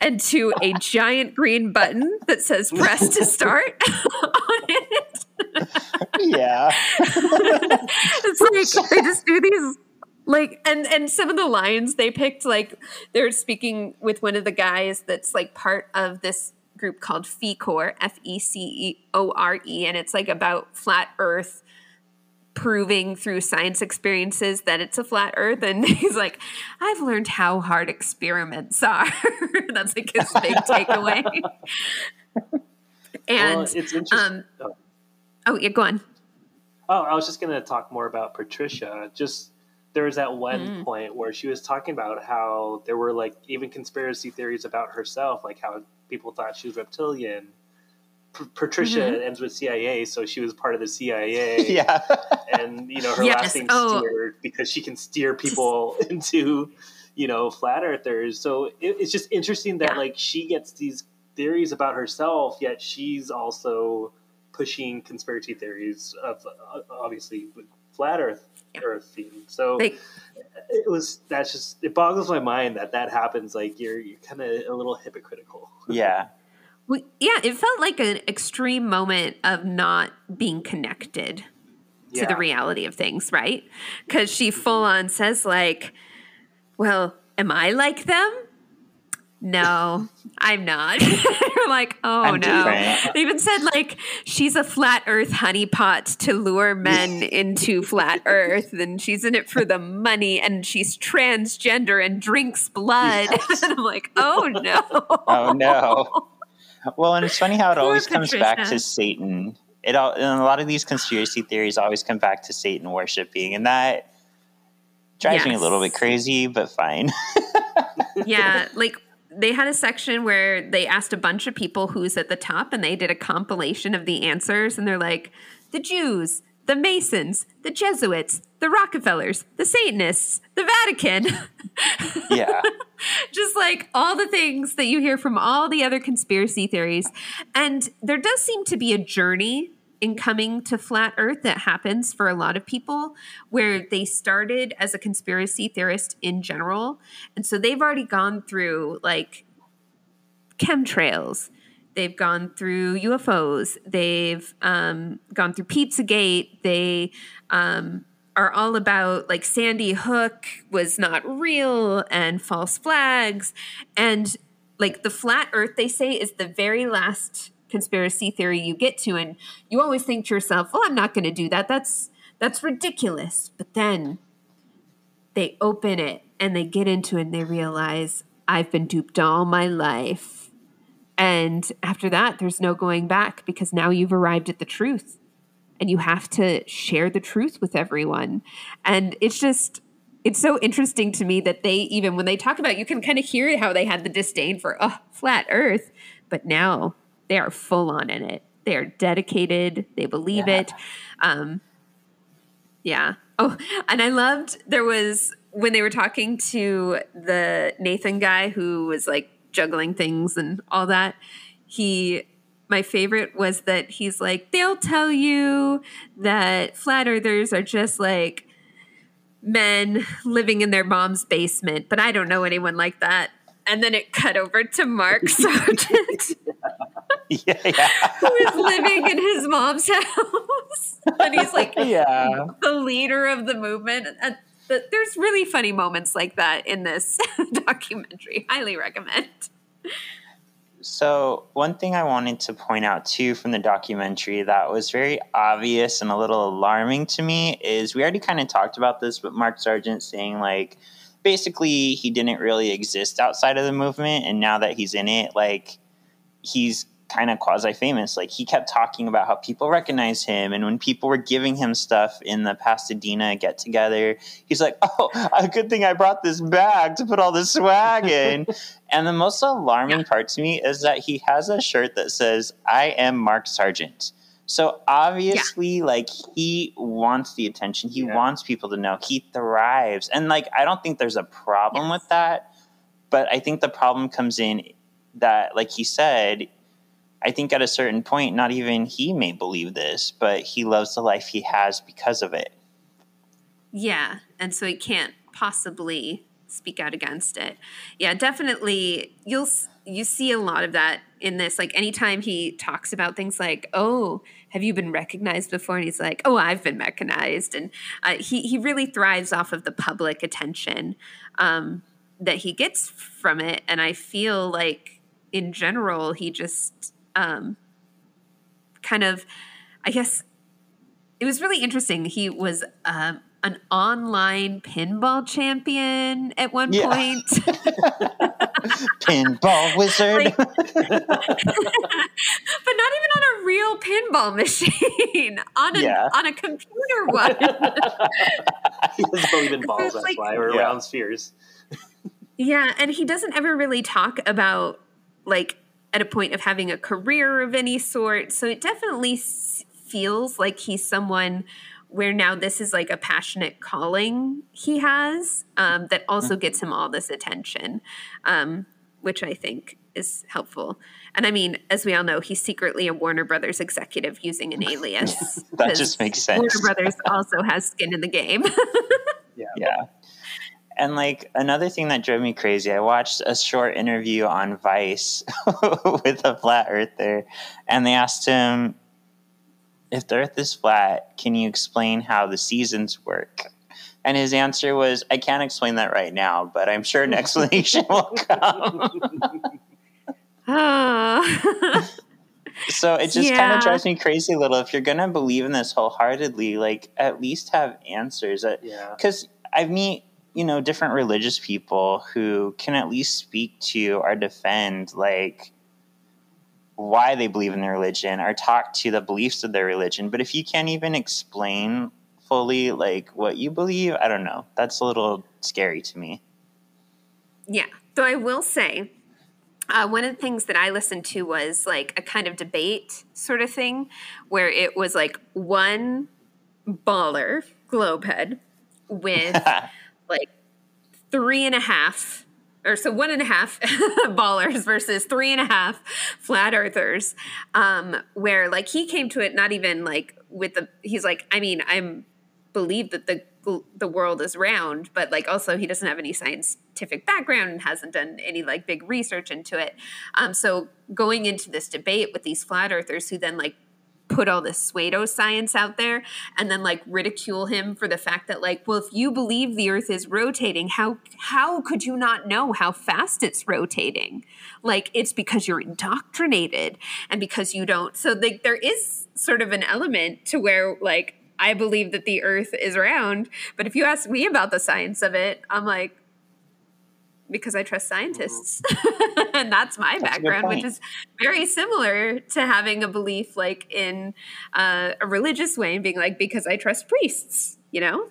and to a giant green button that says press to start. (laughs) On it yeah. it's like (laughs) they just do these like and and some of the lines they picked like they're speaking with one of the guys that's like part of this group called FECORE F E C E O R E and it's like about flat earth proving through science experiences that it's a flat earth and (laughs) he's like I've learned how hard experiments are (laughs) that's like his big takeaway and well, it's interesting. um oh. Oh yeah go on Oh, I was just going to talk more about Patricia. Just there was that one Mm. point where she was talking about how there were like even conspiracy theories about herself, like how people thought she was reptilian. P- Patricia Mhm. ends with CIA, so she was part of the CIA. (laughs) yeah. and you know her Yes. last name's Oh. Stewart because she can steer people (laughs) into you know flat earthers. So it, it's just interesting that Yeah. like she gets these theories about herself, yet she's also pushing conspiracy theories of uh, obviously flat Earth Yeah. Earth theme. So Like- it was that's just it boggles my mind that that happens. Like you're you're kind of a little hypocritical. (laughs) Yeah. Well, yeah, it felt like an extreme moment of not being connected to Yeah. the reality of things, right? Because she full on says, like, well, am I like them? No, I'm not. (laughs) You're like, oh I'm no. different. They even said like she's a flat earth honeypot to lure men (laughs) into flat earth, and she's in it for the money, and she's transgender and drinks blood. (laughs) and I'm like, oh no. Oh no. Well, and it's funny how it Poor always comes back to Satan. It all, and a lot of these conspiracy theories always come back to Satan worshiping, and that drives me a little bit crazy, but fine. yeah, like they had a section where they asked a bunch of people who's at the top and they did a compilation of the answers and they're like the Jews, the Masons, the Jesuits, the Rockefellers, the Satanists, the Vatican. (laughs) yeah. Just like all the things that you hear from all the other conspiracy theories. And there does seem to be a journey in coming to flat earth that happens for a lot of people where they started as a conspiracy theorist in general. And so they've already gone through like chemtrails. They've gone through ufos they've um, gone through pizzagate. They um, are all about like sandy hook was not real and false flags. And like the flat earth they say is the very last conspiracy theory you get to and you always think to yourself well i'm not going to do that. That's that's ridiculous. But then they open it and they get into it and they realize i've been duped all my life. And after that there's no going back because now you've arrived at the truth and you have to share the truth with everyone. And it's just it's so interesting to me that they even when they talk about you can kind of hear how they had the disdain for oh flat earth. But now they are full on in it. They are dedicated. They believe Yeah. it. Um yeah. Oh and i loved there was when they were talking to the nathan guy who was like juggling things and all that he my favorite was that he's like they'll tell you that flat earthers are just like men living in their mom's basement, but I don't know anyone like that. And then it cut over to Mark Sargent, (laughs) (laughs) yeah. Yeah. who is living in his mom's (laughs) house. And he's like yeah. the leader of the movement. And uh, th- there's really funny moments like that in this (laughs) documentary. Highly recommend. So, one thing I wanted to point out too from the documentary that was very obvious and a little alarming to me is we already kind of talked about this, but Mark Sargent saying, like, basically he didn't really exist outside of the movement. And now that he's in it, like, he's kind of quasi famous. Like he kept talking about how people recognize him, and when people were giving him stuff in the Pasadena get together, he's like, (laughs) "Oh, a good thing I brought this bag to put all this swag in." (laughs) and the most alarming part to me is that he has a shirt that says, "I am Mark Sargent." So obviously, yeah. like he wants the attention. He yeah. wants people to know. He thrives, and like I don't think there's a problem yes. with that. But I think the problem comes in that, like he said, I think at a certain point, not even he may believe this, but he loves the life he has because of it. Yeah. And so he can't possibly speak out against it. Yeah, definitely. You'll you see a lot of that in this. Like anytime he talks about things like, "Oh, have you been recognized before?" and he's like, "Oh, I've been recognized," and uh, he he really thrives off of the public attention um, that he gets from it. And I feel like, in general, he just um, kind of, I guess, it was really interesting. He was uh, an online pinball champion at one yeah. point. (laughs) (laughs) pinball wizard. Like, (laughs) but not even on a real pinball machine, on a yeah. on a computer one. he doesn't believe in balls, that's like, why, or yeah. round spheres. yeah, and he doesn't ever really talk about like at a point of having a career of any sort. So it definitely feels like he's someone where now this is like a passionate calling he has um, that also gets him all this attention, um, which I think is helpful. And I mean, as we all know, he's secretly a Warner Brothers executive using an alias. (laughs) that just makes sense. Warner Brothers also has skin in the game. (laughs) yeah. Yeah. And like another thing that drove me crazy, I watched a short interview on Vice (laughs) with a flat earther, and they asked him, if the earth is flat, can you explain how the seasons work? And his answer was, I can't explain that right now, but I'm sure an explanation will (laughs) come. (laughs) so it just yeah. kind of drives me crazy a little. If you're going to believe in this wholeheartedly, like at least have answers. Because yeah. I meet, you know, different religious people who can at least speak to or defend, like, why they believe in their religion or talk to the beliefs of their religion. But if you can't even explain fully like what you believe, I don't know. That's a little scary to me. Yeah. Though I will say, uh, one of the things that I listened to was like a kind of debate sort of thing where it was like one baller globehead with (laughs) like three and a half or so one and a half (laughs) ballers versus three and a half flat earthers um where like he came to it not even like with the he's like i mean i'm believe that the the world is round but like also he doesn't have any scientific background and hasn't done any like big research into it. Um so going into this debate with these flat earthers who then like put all this pseudo science out there and then like ridicule him for the fact that like well if you believe the earth is rotating how how could you not know how fast it's rotating? Like it's because you're indoctrinated and because you don't so like there is sort of an element to where like I believe that the earth is round but if you ask me about the science of it I'm like because I trust scientists. Mm-hmm. (laughs) and that's my that's background, which is very similar to having a belief like in uh, a religious way and being like, because I trust priests, you know?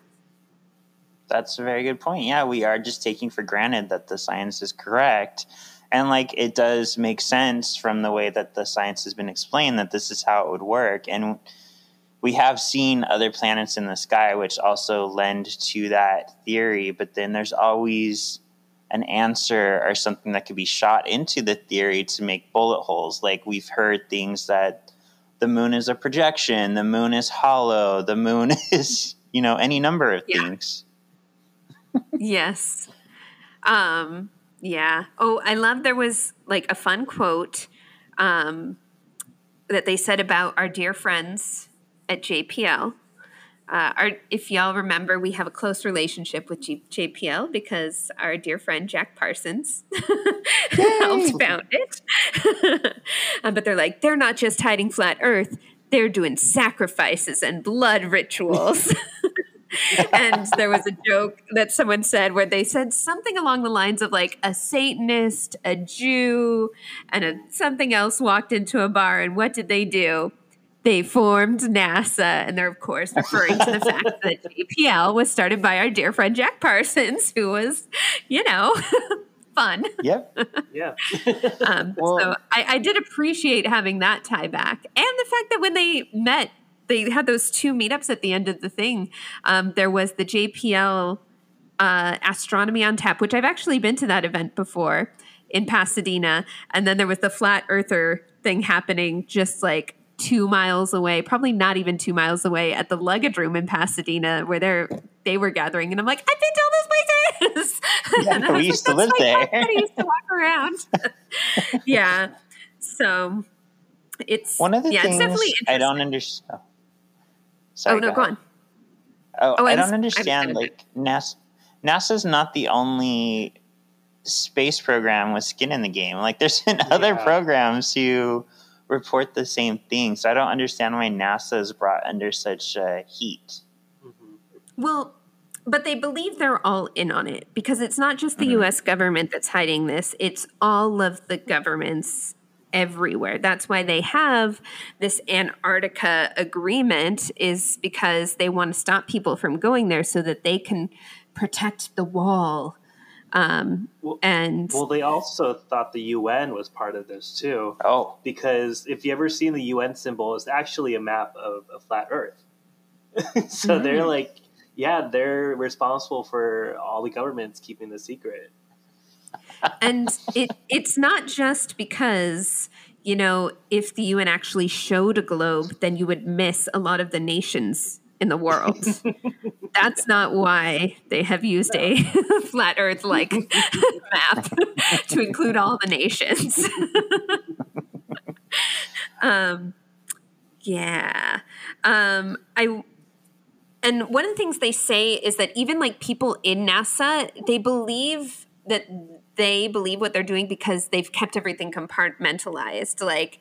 That's a very good point. Yeah, we are just taking for granted that the science is correct. And like it does make sense from the way that the science has been explained that this is how it would work. And we have seen other planets in the sky which also lend to that theory, but then there's always an answer or something that could be shot into the theory to make bullet holes. Like we've heard things that the moon is a projection, the moon is hollow, the moon (laughs) is, you know, any number of yeah. things. yes. Um, yeah. Oh, I love there was like a fun quote um, that they said about our dear friends at JPL. Uh, our, if y'all remember, we have a close relationship with G- JPL because our dear friend Jack Parsons (laughs) helped found it. um, (laughs) but they're like, they're not just hiding flat Earth; they're doing sacrifices and blood rituals. (laughs) and there was a joke that someone said where they said something along the lines of like a Satanist, a Jew, and a, something else walked into a bar, and what did they do? They formed NASA, and they're of course referring to the fact (laughs) that JPL was started by our dear friend Jack Parsons, who was, you know, (laughs) fun. Yep. Yeah. (laughs) Um, Well- so I, I did appreciate having that tie back, and the fact that when they met, they had those two meetups at the end of the thing. Um, there was the JPL uh, Astronomy on Tap, which I've actually been to that event before in Pasadena, and then there was the Flat Earther thing happening just like two miles away, probably not even two miles away at the luggage room in Pasadena, where they're they were gathering, and I'm like, I've been to all those places. (laughs) Yeah, we was used to "That's live there." spot. I used to walk (laughs) around. (laughs) yeah, so it's One of the yeah, things it's definitely I don't understand. Oh. Sorry, oh no, go ahead. on. Oh, Oh, I I was- don't was understand. gonna- Like NASA, NASA's not the only space program with skin in the game. Like, there's been other Yeah. programs who report the same thing. So I don't understand why NASA is brought under such uh, heat. Mhm. Well, but they believe they're all in on it because it's not just the Mhm. US government that's hiding this, it's all of the governments everywhere. That's why they have this Antarctica agreement is because they want to stop people from going there so that they can protect the wall. Um, Well- and Well, they also thought the UN was part of this too, Oh, because if you ever seen the UN symbol, it's actually a map of a flat Earth. (laughs) so Mm. they're like, yeah, they're responsible for all the governments keeping the secret. and it it's not just because you know if the UN actually showed a globe, then you would miss a lot of the nations in the world. (laughs) That's not why they have used a (laughs) flat Earth like (laughs) map to include all the nations. um, yeah, um, I and one of the things they say is that even like people in NASA, they believe that they believe what they're doing because they've kept everything compartmentalized. Like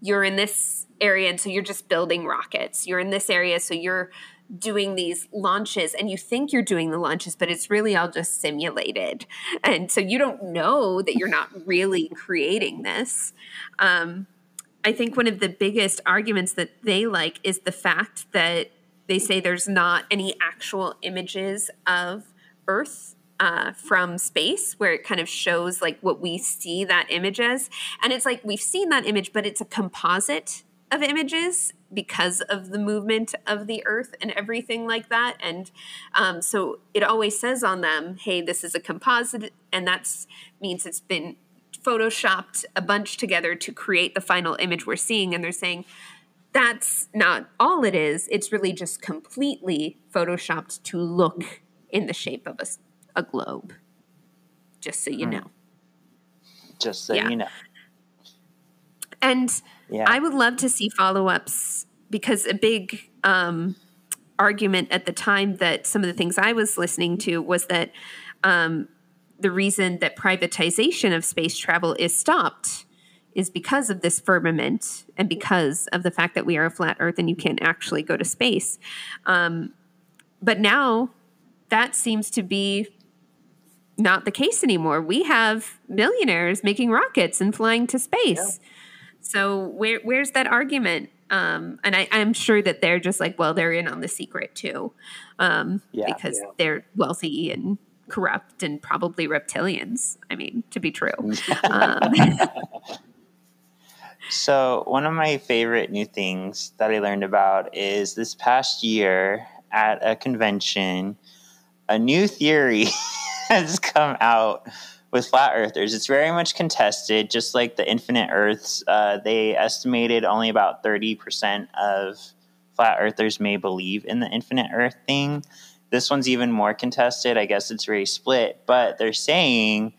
you're in this area, and so you're just building rockets. You're in this area, so you're doing these launches and you think you're doing the launches but it's really all just simulated and so you don't know that you're not really creating this um, I think one of the biggest arguments that they like is the fact that they say there's not any actual images of Earth uh, from space where it kind of shows like what we see that image as. And it's like we've seen that image, but it's a composite of images because of the movement of the Earth and everything like that. And um, so it always says on them, hey, this is a composite, and that means it's been photoshopped a bunch together to create the final image we're seeing and they're saying that's not all it is it's really just completely photoshopped to look in the shape of a globe just so you Hmm. know just so Yeah. you know. And Yeah. I would love to see follow ups because a big um, argument at the time that some of the things I was listening to was that um, the reason that privatization of space travel is stopped is because of this firmament and because of the fact that we are a flat Earth and you can't actually go to space. Um, but now that seems to be not the case anymore. We have millionaires making rockets and flying to space. So where where's that argument? Um, and I, I'm sure that they're just like, well, they're in on the secret too, um, Yeah. because Yeah. they're wealthy and corrupt and probably reptilians. I mean, to be true. (laughs) Um, (laughs) So, one of my favorite new things that I learned about is this past year at a convention, a new theory (laughs) has come out with flat earthers. It's very much contested, just like the infinite earths. Uh, they estimated only about 30% of flat earthers may believe in the infinite earth thing. This one's even more contested. I guess it's very split, but they're saying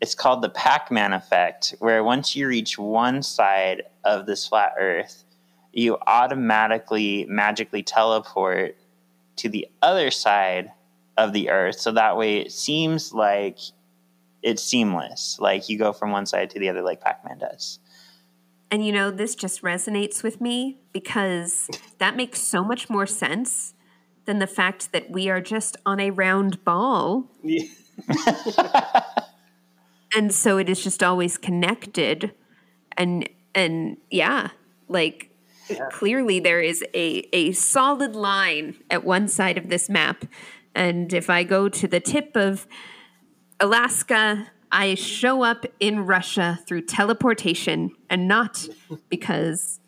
it's called the Pac-Man effect, where once you reach one side of this flat Earth, you automatically magically teleport to the other side of the Earth. So that way, it seems like it's seamless. Like you go from one side to the other, like Pac-Man does. and you know, this just resonates with me because that makes so much more sense than the fact that we are just on a round ball. Yeah. (laughs) and so it is just always connected and and yeah like Yeah. clearly there is a a solid line at one side of this map and if i go to the tip of alaska i show up in russia through teleportation and not because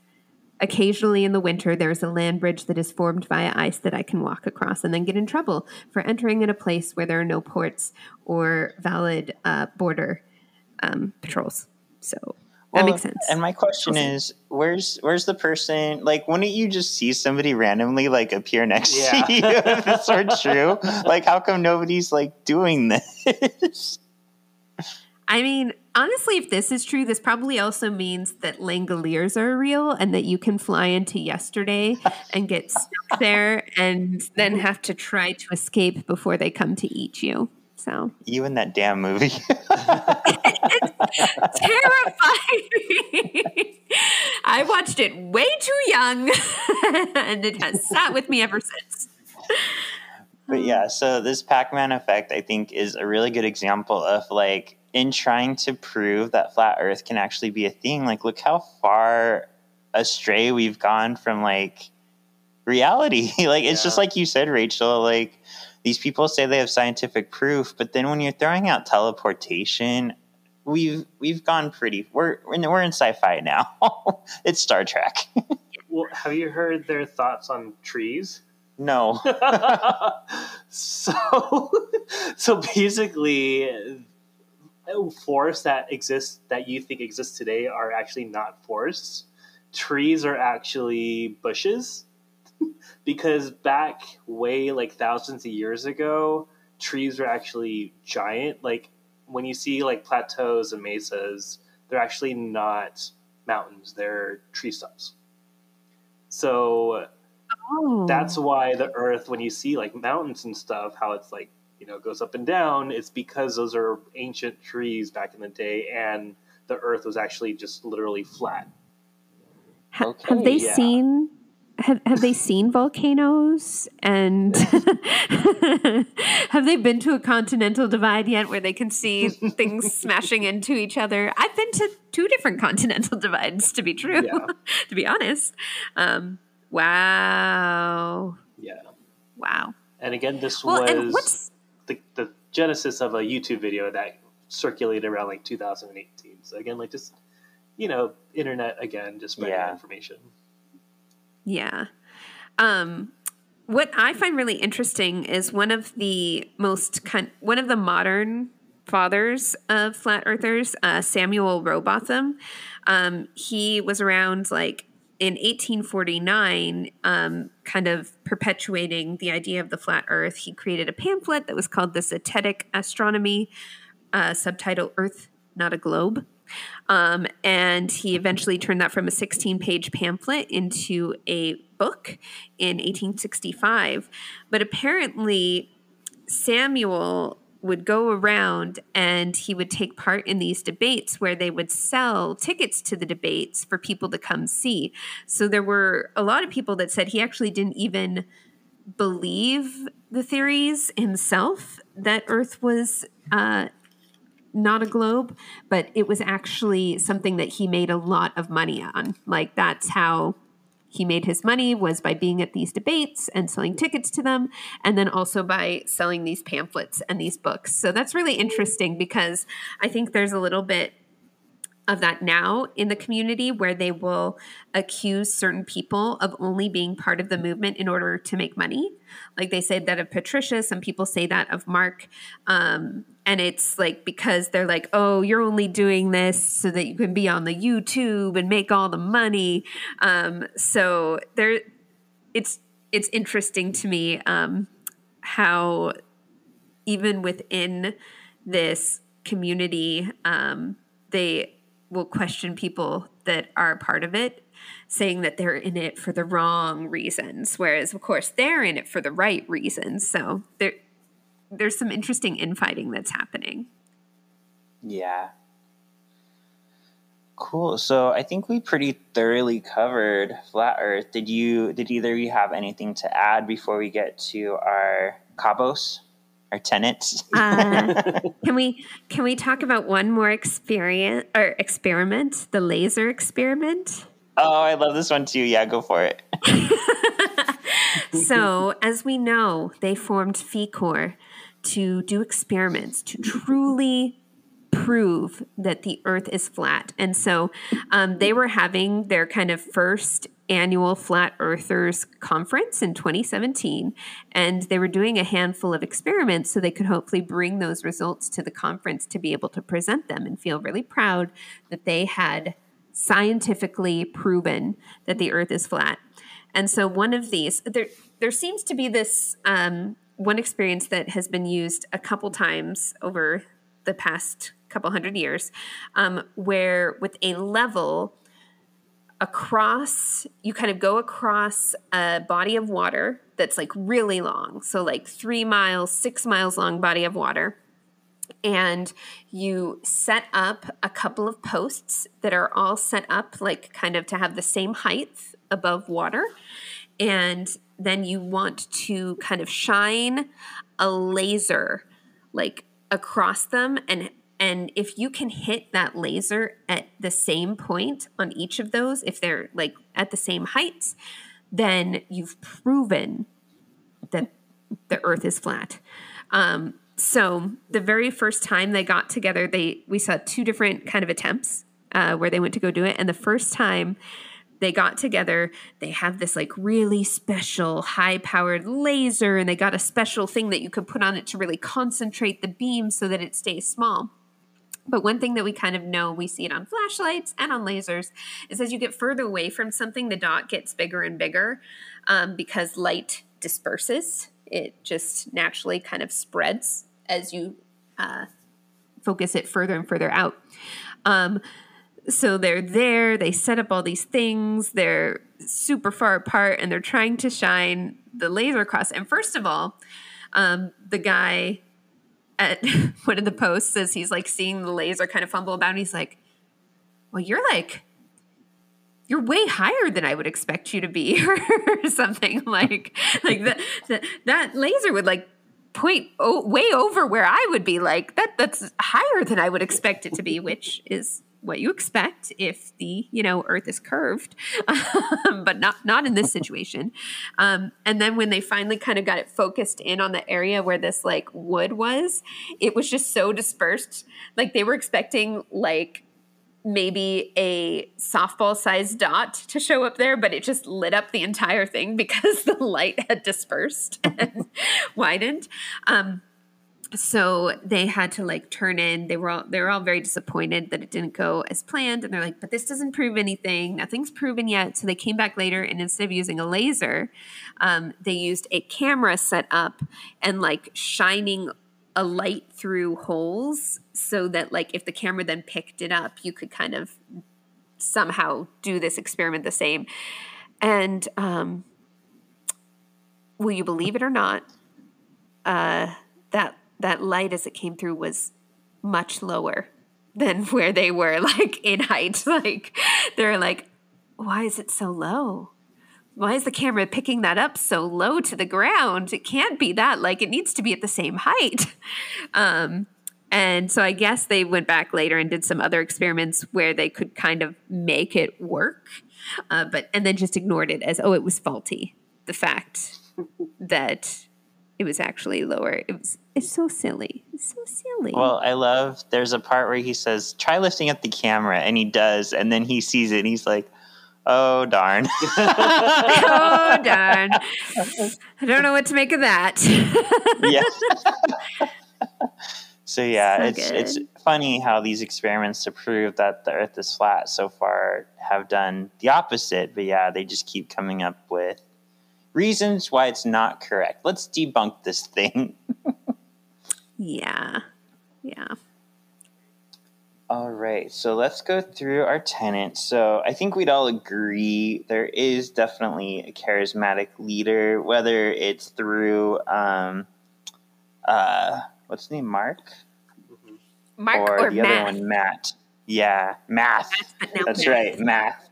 Occasionally in the winter, there is a land bridge that is formed via ice that I can walk across and then get in trouble for entering in a place where there are no ports or valid uh, border um, patrols. So that Well, makes sense. And my question is, where's where's the person? Like, wouldn't you just see somebody randomly like appear next Yeah. to you (laughs) if this were true? Like, how come nobody's like doing this? I mean, honestly, if this is true, this probably also means that Langoliers are real and that you can fly into yesterday and get stuck there and then have to try to escape before they come to eat you. So You in that damn movie? (laughs) (laughs) terrifying. I watched it way too young (laughs) and it has sat with me ever since. But yeah, so this Pac-Man effect, I think, is a really good example of like in trying to prove that flat Earth can actually be a thing. Like, look how far astray we've gone from like reality. like, it's just like you said, Rachel. Like, these people say they have scientific proof, but then when you're throwing out teleportation, we've we've gone pretty. We're we're in, we're in sci-fi now. (laughs) it's Star Trek. (laughs) Well, have you heard their thoughts on trees? no. (laughs) so, so basically, forests that exist that you think exist today are actually not forests. Trees are actually bushes, (laughs) because back way like thousands of years ago, trees were actually giant. Like when you see like plateaus and mesas, they're actually not mountains; they're tree stumps. So Oh, that's why the earth when you see like mountains and stuff how it's like you know goes up and down it's because those are ancient trees back in the day and the earth was actually just literally flat Okay, have they yeah. seen have, have they seen volcanoes? And (laughs) have they been to a continental divide yet where they can see things (laughs) smashing into each other? I've been to two different continental (laughs) divides to be true Yeah. to be honest. Um, wow. Yeah. Wow. And again this well was what's the, the genesis of a youtube video that circulated around like 2018 so again like just you know internet again just spreading Yeah. information Yeah. Um, what I find really interesting is one of the most one of the modern fathers of flat earthers, uh, Samuel Rowbotham. Um, he was around like in 1849, um, kind of perpetuating the idea of the flat Earth. He created a pamphlet that was called the Zetetic Astronomy, uh, subtitle "Earth, Not a Globe." Um, and he eventually turned that from a 16 page pamphlet into a book in 1865. But apparently, Samuel would go around and he would take part in these debates where they would sell tickets to the debates for people to come see. So there were a lot of people that said he actually didn't even believe the theories himself that Earth was uh, not a globe, but it was actually something that he made a lot of money on. Like that's how he made his money was by being at these debates and selling tickets to them and then also by selling these pamphlets and these books. So that's really interesting because I think there's a little bit of that now in the community where they will accuse certain people of only being part of the movement in order to make money. Like they said that of Patricia, some people say that of Mark. Um, and it's like because they're like, oh, you're only doing this so that you can be on the YouTube and make all the money. Um, so there, it's it's interesting to me um, how even within this community, um, they will question people that are part of it, saying that they're in it for the wrong reasons, whereas of course they're in it for the right reasons. So there, there's some interesting infighting that's happening. Yeah. Cool. So I think we pretty thoroughly covered flat Earth. Did you? Did either of you have anything to add before we get to our cabos, our tenants? Uh, (laughs) can we can we talk about one more experience or experiment, the laser experiment? oh, I love this one too. Yeah, go for it. (laughs) so, as we know, they formed FECOR to do experiments to truly prove that the earth is flat. And so um, they were having their kind of first annual Flat Earthers conference in 2017. And they were doing a handful of experiments so they could hopefully bring those results to the conference to be able to present them and feel really proud that they had scientifically proven that the earth is flat. And so one of these, there, there seems to be this um, one experience that has been used a couple times over the past couple hundred years, um, where with a level across, you kind of go across a body of water that's like really long. So, like three miles, six miles long body of water. And you set up a couple of posts that are all set up like kind of to have the same height above water. And then you want to kind of shine a laser like across them and and if you can hit that laser at the same point on each of those if they're like at the same heights then you've proven that the earth is flat. Um, so the very first time they got together they we saw two different kind of attempts uh, where they went to go do it and the first time they got together they have this like really special high powered laser and they got a special thing that you could put on it to really concentrate the beam so that it stays small but one thing that we kind of know, we see it on flashlights and on lasers, is as you get further away from something, the dot gets bigger and bigger um, because light disperses. It just naturally kind of spreads as you uh, focus it further and further out. Um, so they're there, they set up all these things, they're super far apart, and they're trying to shine the laser across. And first of all, um, the guy at (laughs) one of the posts says he's like seeing the laser kind of fumble about and he's like well you're like you're way higher than I would expect you to be (laughs) or something like like that, that that laser would like point o- way over where I would be like that that's higher than I would expect it to be which is what you expect if the you know earth is curved (laughs) but not not in this situation. Um, and then when they finally kind of got it focused in on the area where this like wood was it was just so dispersed. Like they were expecting like maybe a softball sized dot to show up there but it just lit up the entire thing (laughs) because the light had dispersed (laughs) and widened. Um, so they had to like turn in. They were all they were all very disappointed that it didn't go as planned. And they're like but this doesn't prove anything. Nothing's proven yet. So they came back later and instead of using a laser um, they used a camera set up and like shining a light through holes so that like if the camera then picked it up you could kind of somehow do this experiment the same. And um, will you believe it or not uh, that that light as it came through was much lower than (laughs) where they were like in height. (laughs) Like they're like why is it so low? Why is the camera picking that up so low to the ground? It can't be that like it needs to be at the same height. (laughs) Um and so i guess they went back later and did some other experiments where they could kind of make it work uh, but and then just ignored it as oh it was faulty. The fact that it was actually lower it was it's so silly. It's so silly. Well, I love there's a part where he says, try lifting up the camera, and he does, and then he sees it and he's like, Oh darn. (laughs) oh darn. I don't know what to make of that. yeah. (laughs) so yeah, So it's good. it's funny how these experiments to prove that the earth is flat so far have done the opposite, but yeah, they just keep coming up with reasons why it's not correct. Let's debunk this thing. yeah. Yeah. All right, so let's go through our tenants. So I think we'd all agree there is definitely a charismatic leader, whether it's through um, uh, what's his name, Mark, Mark or, or, the Matt. other one, Matt. Yeah, math. but That's right, math.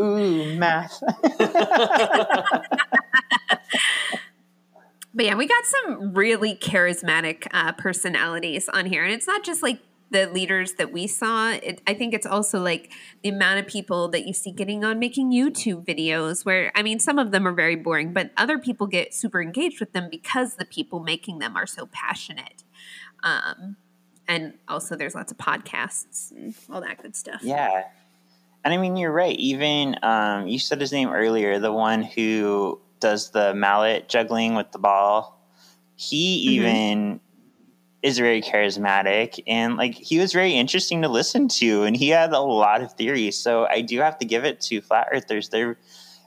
Ooh, math. (laughs) (laughs) But yeah, we got some really charismatic uh, personalities on here. And it's not just like the leaders that we saw. It, I think it's also like the amount of people that you see getting on making YouTube videos where, I mean, some of them are very boring, but other people get super engaged with them because the people making them are so passionate. Um, and also, there's lots of podcasts and all that good stuff. Yeah. And I mean, you're right. Even um, you said his name earlier, the one who does the mallet juggling with the ball. He Mhm. even is very charismatic and like he was very interesting to listen to and he had a lot of theories. So I do have to give it to flat earthers. They're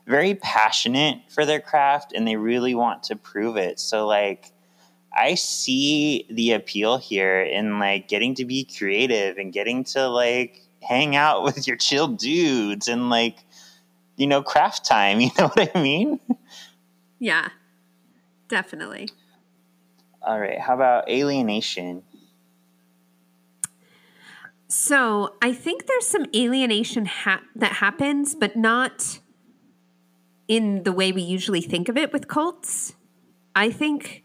very passionate for their craft and they really want to prove it. So like I see the appeal here in like getting to be creative and getting to like hang out (laughs) with your chill dudes and like you know craft time. (laughs) You know what I mean? Yeah, definitely. All right. How about alienation? So I think there's some alienation ha- that happens, but not in the way we usually think of it with cults. I think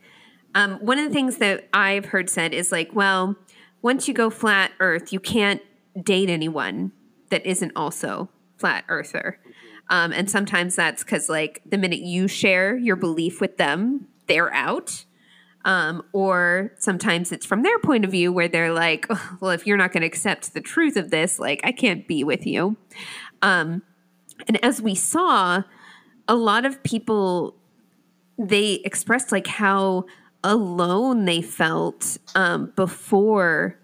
um, one of the things that I've heard said is like, well, once you go flat Earth, you can't date anyone that isn't also flat Earther. Um, and sometimes that's because, like, the minute you share your belief with them, they're out. Um, or sometimes it's from their point of view where they're like, "Oh, well, if you're not going to accept the truth of this, like, I can't be with you. Um, and as we saw, a lot of people, they expressed like how alone they felt um, before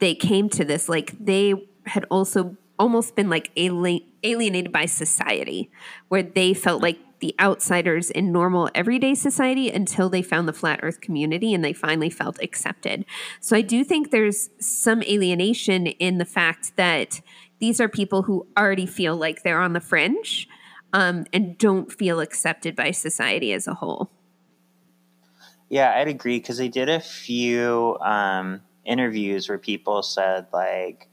they came to this. Like, they had also almost been like alien, alienated by society, where they felt like the outsiders in normal everyday society until they found the flat earth community and they finally felt accepted. So I do think there's some alienation in the fact that these are people who already feel like they're on the fringe um, and don't feel accepted by society as a whole. Yeah, I'd agree because they did a few um, interviews where people said like,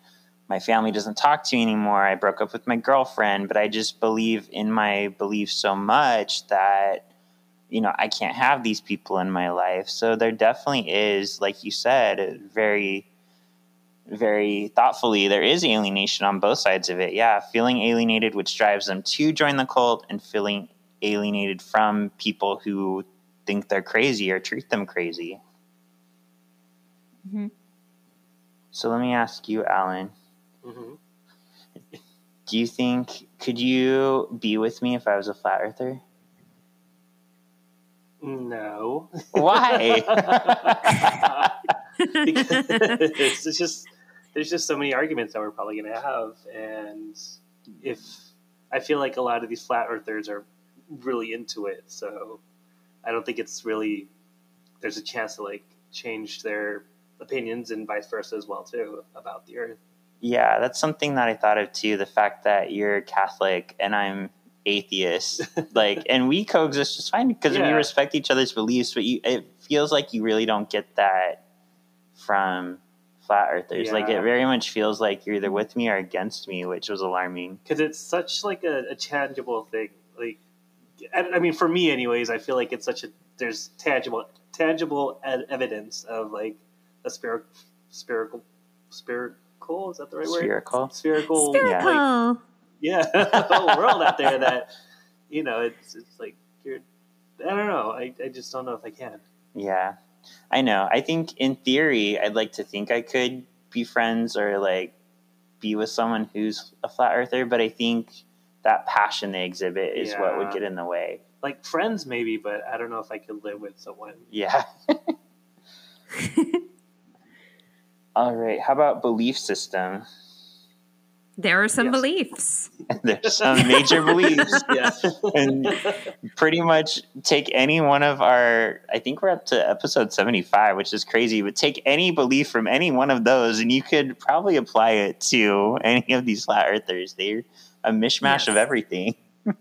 "My family doesn't talk to me anymore. I broke up with my girlfriend, but I just believe in my belief so much that you know I can't have these people in my life." So there definitely is, like you said, very very thoughtfully, there is alienation on both sides of it. Yeah, feeling alienated, which drives them to join the cult, and feeling alienated from people who think they're crazy or treat them crazy. Mhm. So let me ask you, Alan. Hmm Do you think could you be with me if I was a flat earther? No. Why? (laughs) (laughs) because it's just there's just so many arguments that we're probably going to have, and if I feel like a lot of these flat earthers are really into it, so I don't think it's really there's a chance to like change their opinions and vice versa as well too about the earth. Yeah, that's something that I thought of too. The fact that you're Catholic and I'm atheist, (laughs) like, and we coexist just fine because we respect each other's beliefs. But you, it feels like you really don't get that from flat earthers. Like, it very much feels like you're either with me or against me, which was alarming. because it's such like a, a tangible thing. Like, I, I mean, for me, anyways, I feel like it's such a there's tangible tangible evidence of like a spiritual spirit spherical spherical is that the right word? Spherical. Spherical, Spherical. like, yeah, (laughs) whole world out there that you know it's it's like you're. I don't know. I, I just don't know if I can. Yeah, I know. I think in theory, I'd like to think I could be friends or like be with someone who's a flat earther, but I think that passion they exhibit is what would get in the way. Like friends, maybe, but I don't know if I could live with someone. Yeah. (laughs) (laughs) All right. How about belief system? there are some Yes. beliefs. (laughs) There's some major beliefs. (laughs) Yeah. And pretty much take any one of our i think we're up to episode 75 which is crazy but take any belief from any one of those and you could probably apply it to any of these flat earthers they're a mishmash Yes. of everything (laughs)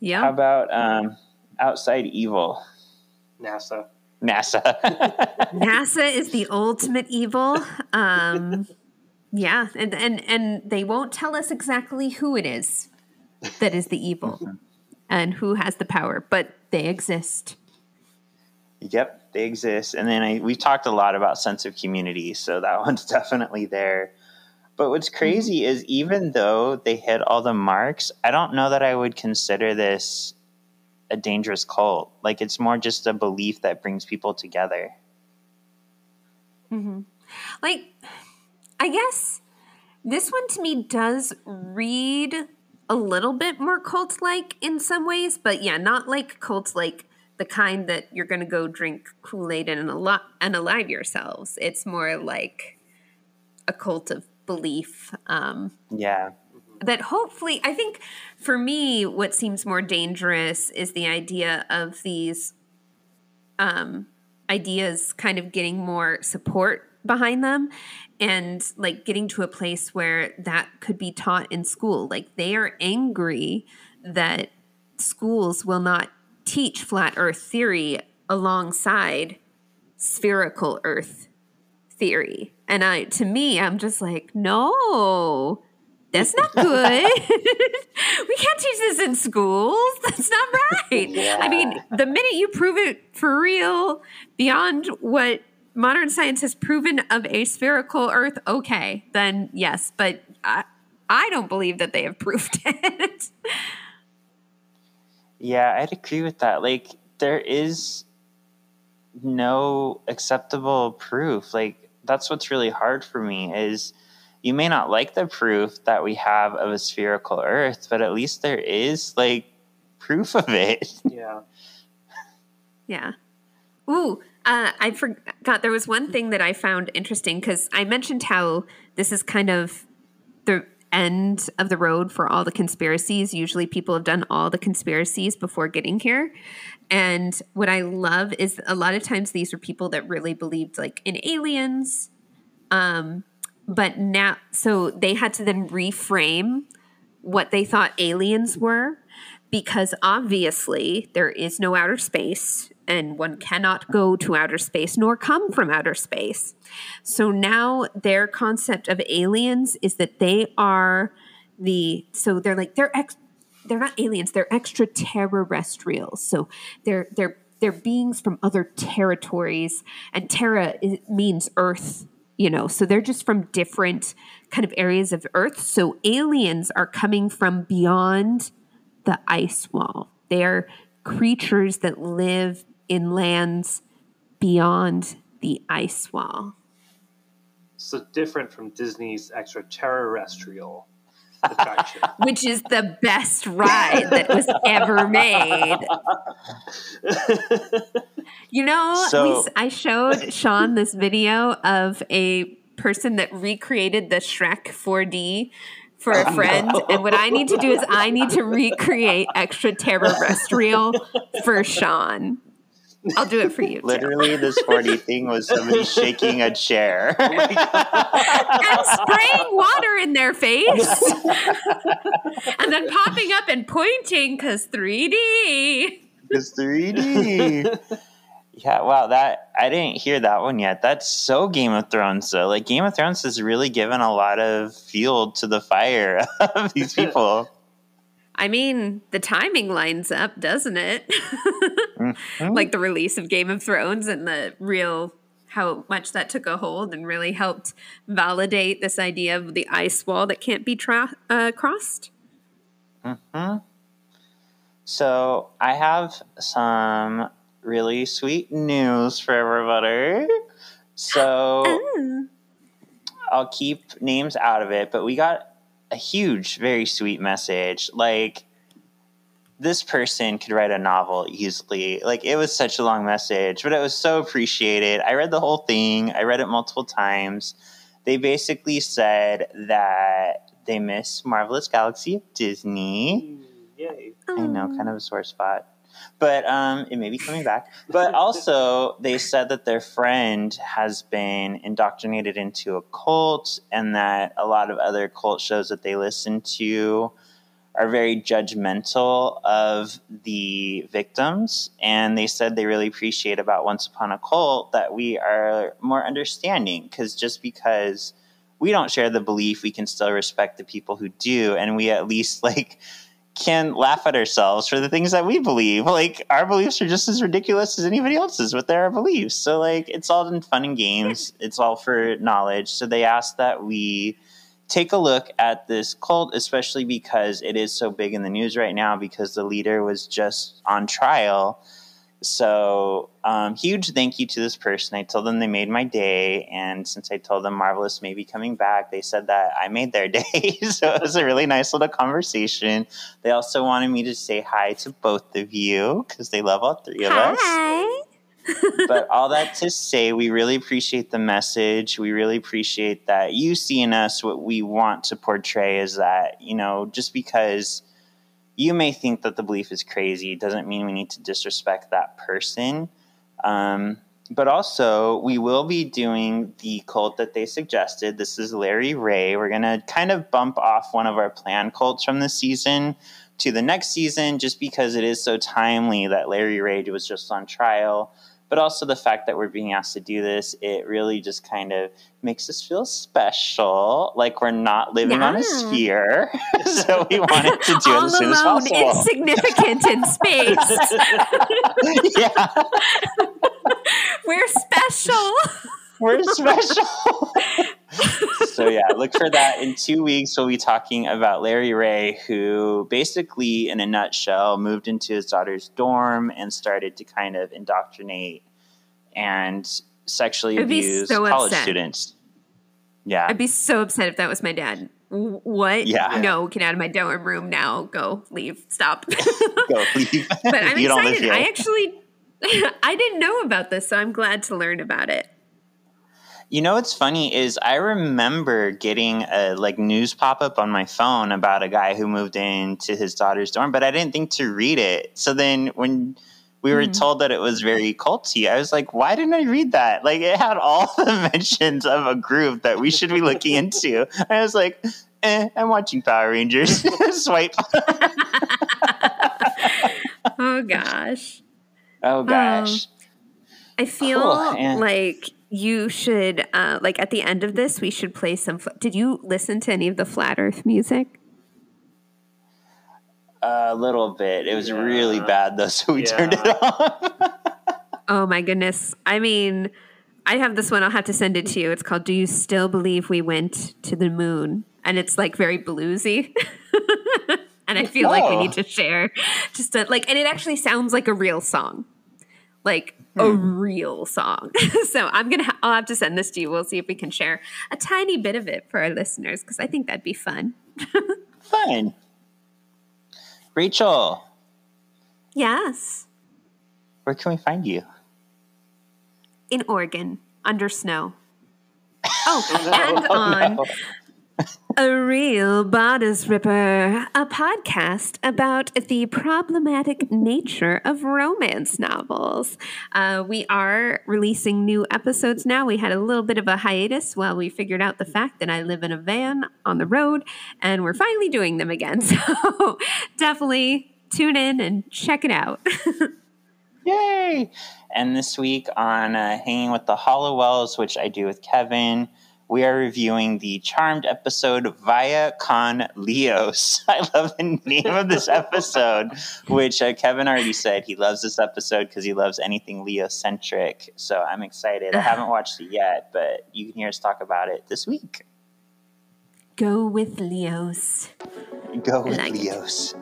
yeah. how about um, outside evil NASA. Nasa (laughs) NASA is the ultimate evil. Um, Yeah, and and and they won't tell us exactly who it is that is the evil and who has the power, but they exist. Yep, they exist. And then I, we talked a lot about sense of community, so that (laughs) one's definitely there. But what's crazy is even though they hit all the marks, I don't know that I would consider this a dangerous cult. Like it's more just a belief that brings people together. Like, I guess this one to me does read a little bit more cult like in some ways, but yeah, not like cults like the kind that you're going to go drink Kool Aid and, al- and align yourselves. It's more like a cult of belief. Um, Yeah. That hopefully i think for me what seems more dangerous is the idea of these um ideas kind of getting more support behind them and like getting to a place where that could be taught in school. Like they are angry that schools will not teach flat earth theory alongside spherical earth theory. And i to me i'm just like no that's not good. (laughs) we can't teach this in schools. (laughs) That's not right. I mean, the minute you prove it for real beyond what modern science has proven of a spherical Earth, okay, then yes. But I, I don't believe that they have proved (laughs) it. Yeah, I'd agree with that. Like, there is no acceptable proof. Like, that's what's really hard for me is you may not like the proof that we have of a spherical Earth, but at least there is like proof of it. (laughs) Yeah. Yeah. Ooh, uh, I forgot there was one thing that I found interesting because I mentioned how this is kind of the end of the road for all the conspiracies. Usually people have done all the conspiracies before getting here. And what I love is a lot of times these were people that really believed like in aliens. Um, but now, so they had to then reframe what they thought aliens were because obviously there is no outer space and one cannot go to outer space nor come from outer space. So now their concept of aliens is that they are the so they're like they're ex they're not aliens, they're extraterrestrials. So they're they're they're beings from other territories and terra is, means earth you know so they're just from different kind of areas of earth. So aliens are coming from beyond the ice wall. They're creatures that live in lands beyond the ice wall. So different from Disney's extraterrestrial attraction. (laughs) which is the best ride that was ever made (laughs) You know, So- we, I showed (laughs) Sean this video of a person that recreated the Shrek 4D for a friend, and what I need to do is I need to recreate extraterrestrial for Sean. I'll do it for you. too. Literally, this 4D thing was somebody shaking a chair. (laughs) and spraying water in their face, (laughs) and then popping up and pointing because 3D. It's 3D. Yeah, wow, that I didn't hear that one yet. That's so Game of Thrones though. Like Game of Thrones has really given a lot of fuel to the fire (laughs) of these (laughs) people. I mean, the timing lines up, doesn't it? (laughs) like the release of Game of Thrones and the real how much that took a hold and really helped validate this idea of the ice wall that can't be tra- uh, crossed. So I have some really sweet news for everybody. So Oh. I'll keep names out of it, but we got a huge, very sweet message. Like, this person could write a novel easily. Like, it was such a long message, but it was so appreciated. I read the whole thing, I read it multiple times. They basically said that they miss Marvelous Galaxy of Disney. Mm, yay. I know, kind of a sore spot. But um, it may be coming back. But (laughs) also, they said that their friend has been indoctrinated into a cult, and that a lot of other cult shows that they listen to are very judgmental of the victims. And they said they really appreciate about Once Upon a Cult that we are more understanding, because just because we don't share the belief, we can still respect the people who do, and we at least (laughs) like can laugh at ourselves for the things that we believe. Like our beliefs are just as ridiculous as anybody else's with their beliefs. So like it's all in fun and games. (laughs) It's all for knowledge. So they asked that we take a look at this cult, especially because it is so big in the news right now because the leader was just on trial so, um, huge thank you to this person. I told them they made my day. And since I told them Marvelous may be coming back, they said that I made their (laughs) day. so, it was a really nice little conversation. They also wanted me to say hi to both of you because they love all three of us. Hi. but all that (laughs) to say, we really appreciate the message. We really appreciate that you see in us what we want to portray is that, you know, just because you may think that the belief is crazy It doesn't mean we need to disrespect that person. Um, but also, we will be doing the cult that they suggested. This is Larry Ray. We're going to kind of bump off one of our planned cults from this season to the next season just because it is so timely that Larry Ray was just on trial but also the fact that we're being asked to do this, it really just kind of makes us feel special, like we're not living yeah. on a sphere. (laughs) so we (laughs) wanted to do All it as soon as possible. insignificant in space. (laughs) yeah, We're special. we're special. So yeah, look for that in two weeks. We'll be talking about Larry Ray, who basically, in a nutshell, moved into his daughter's dorm and started to kind of indoctrinate and sexually abuse so college upset. students. Yeah, I'd be so upset if that was my dad. What? Yeah. No, get out of my dorm room now. Go, leave, stop. (laughs) go leave. but I'm (laughs) you don't live excited. I actually, (laughs) I didn't know about this, so I'm glad to learn about it. You know what's funny is I remember getting a like news pop up on my phone about a guy who moved into his daughter's dorm, but I didn't think to read it. So then when we were Mhm. told that it was very culty, I was like, why didn't I read that? Like it had all (laughs) the mentions of a group that we should be looking into. I was like, eh, I'm watching Power Rangers. (laughs) Swipe. (laughs) Oh gosh. Oh gosh. I feel Cool, like you should, uh, like at the end of this, we should play some. Fl- Did you listen to any of the Flat Earth music? a little bit. It was Yeah. really bad though, so we turned it off. (laughs) Oh my goodness. I mean, I have this one. I'll have to send it to you. It's called Do You Still Believe We Went to the Moon? And it's like very bluesy. (laughs) and I feel like we Oh. need to share just a, like, and it actually sounds like a real song. Like a hmm. real song. (laughs) so I'm going to, ha- I'll have to send this to you. We'll see if we can share a tiny bit of it for our listeners because I think that'd be fun. (laughs) Fun. Rachel, Yes. where can we find you? In Oregon, under snow. Oh, and (laughs) on A Real Bodice Ripper, a podcast about the problematic nature of romance novels. Uh, we are releasing new episodes now. We had a little bit of a hiatus while we figured out the fact that I live in a van on the road, and we're finally doing them again. (laughs) So definitely tune in and check it out. (laughs) Yay! And this week on uh, Hanging with the Halliwells, which I do with Kevin, we are reviewing the charmed episode Vaya Con Leos. (laughs) I love the name of this episode, which uh, Kevin already said he loves this episode because he loves anything Leo centric. So I'm excited. I haven't watched it yet, but you can hear us talk about it this week. Go with Leos. Go with like it.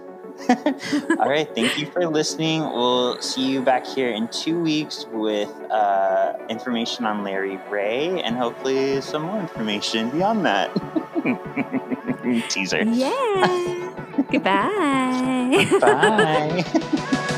(laughs) All right. Thank you for listening. We'll see you back here in two weeks with uh, information on Larry Ray and hopefully some more information beyond that. (laughs) Teaser. Yeah. (laughs) Goodbye. Bye.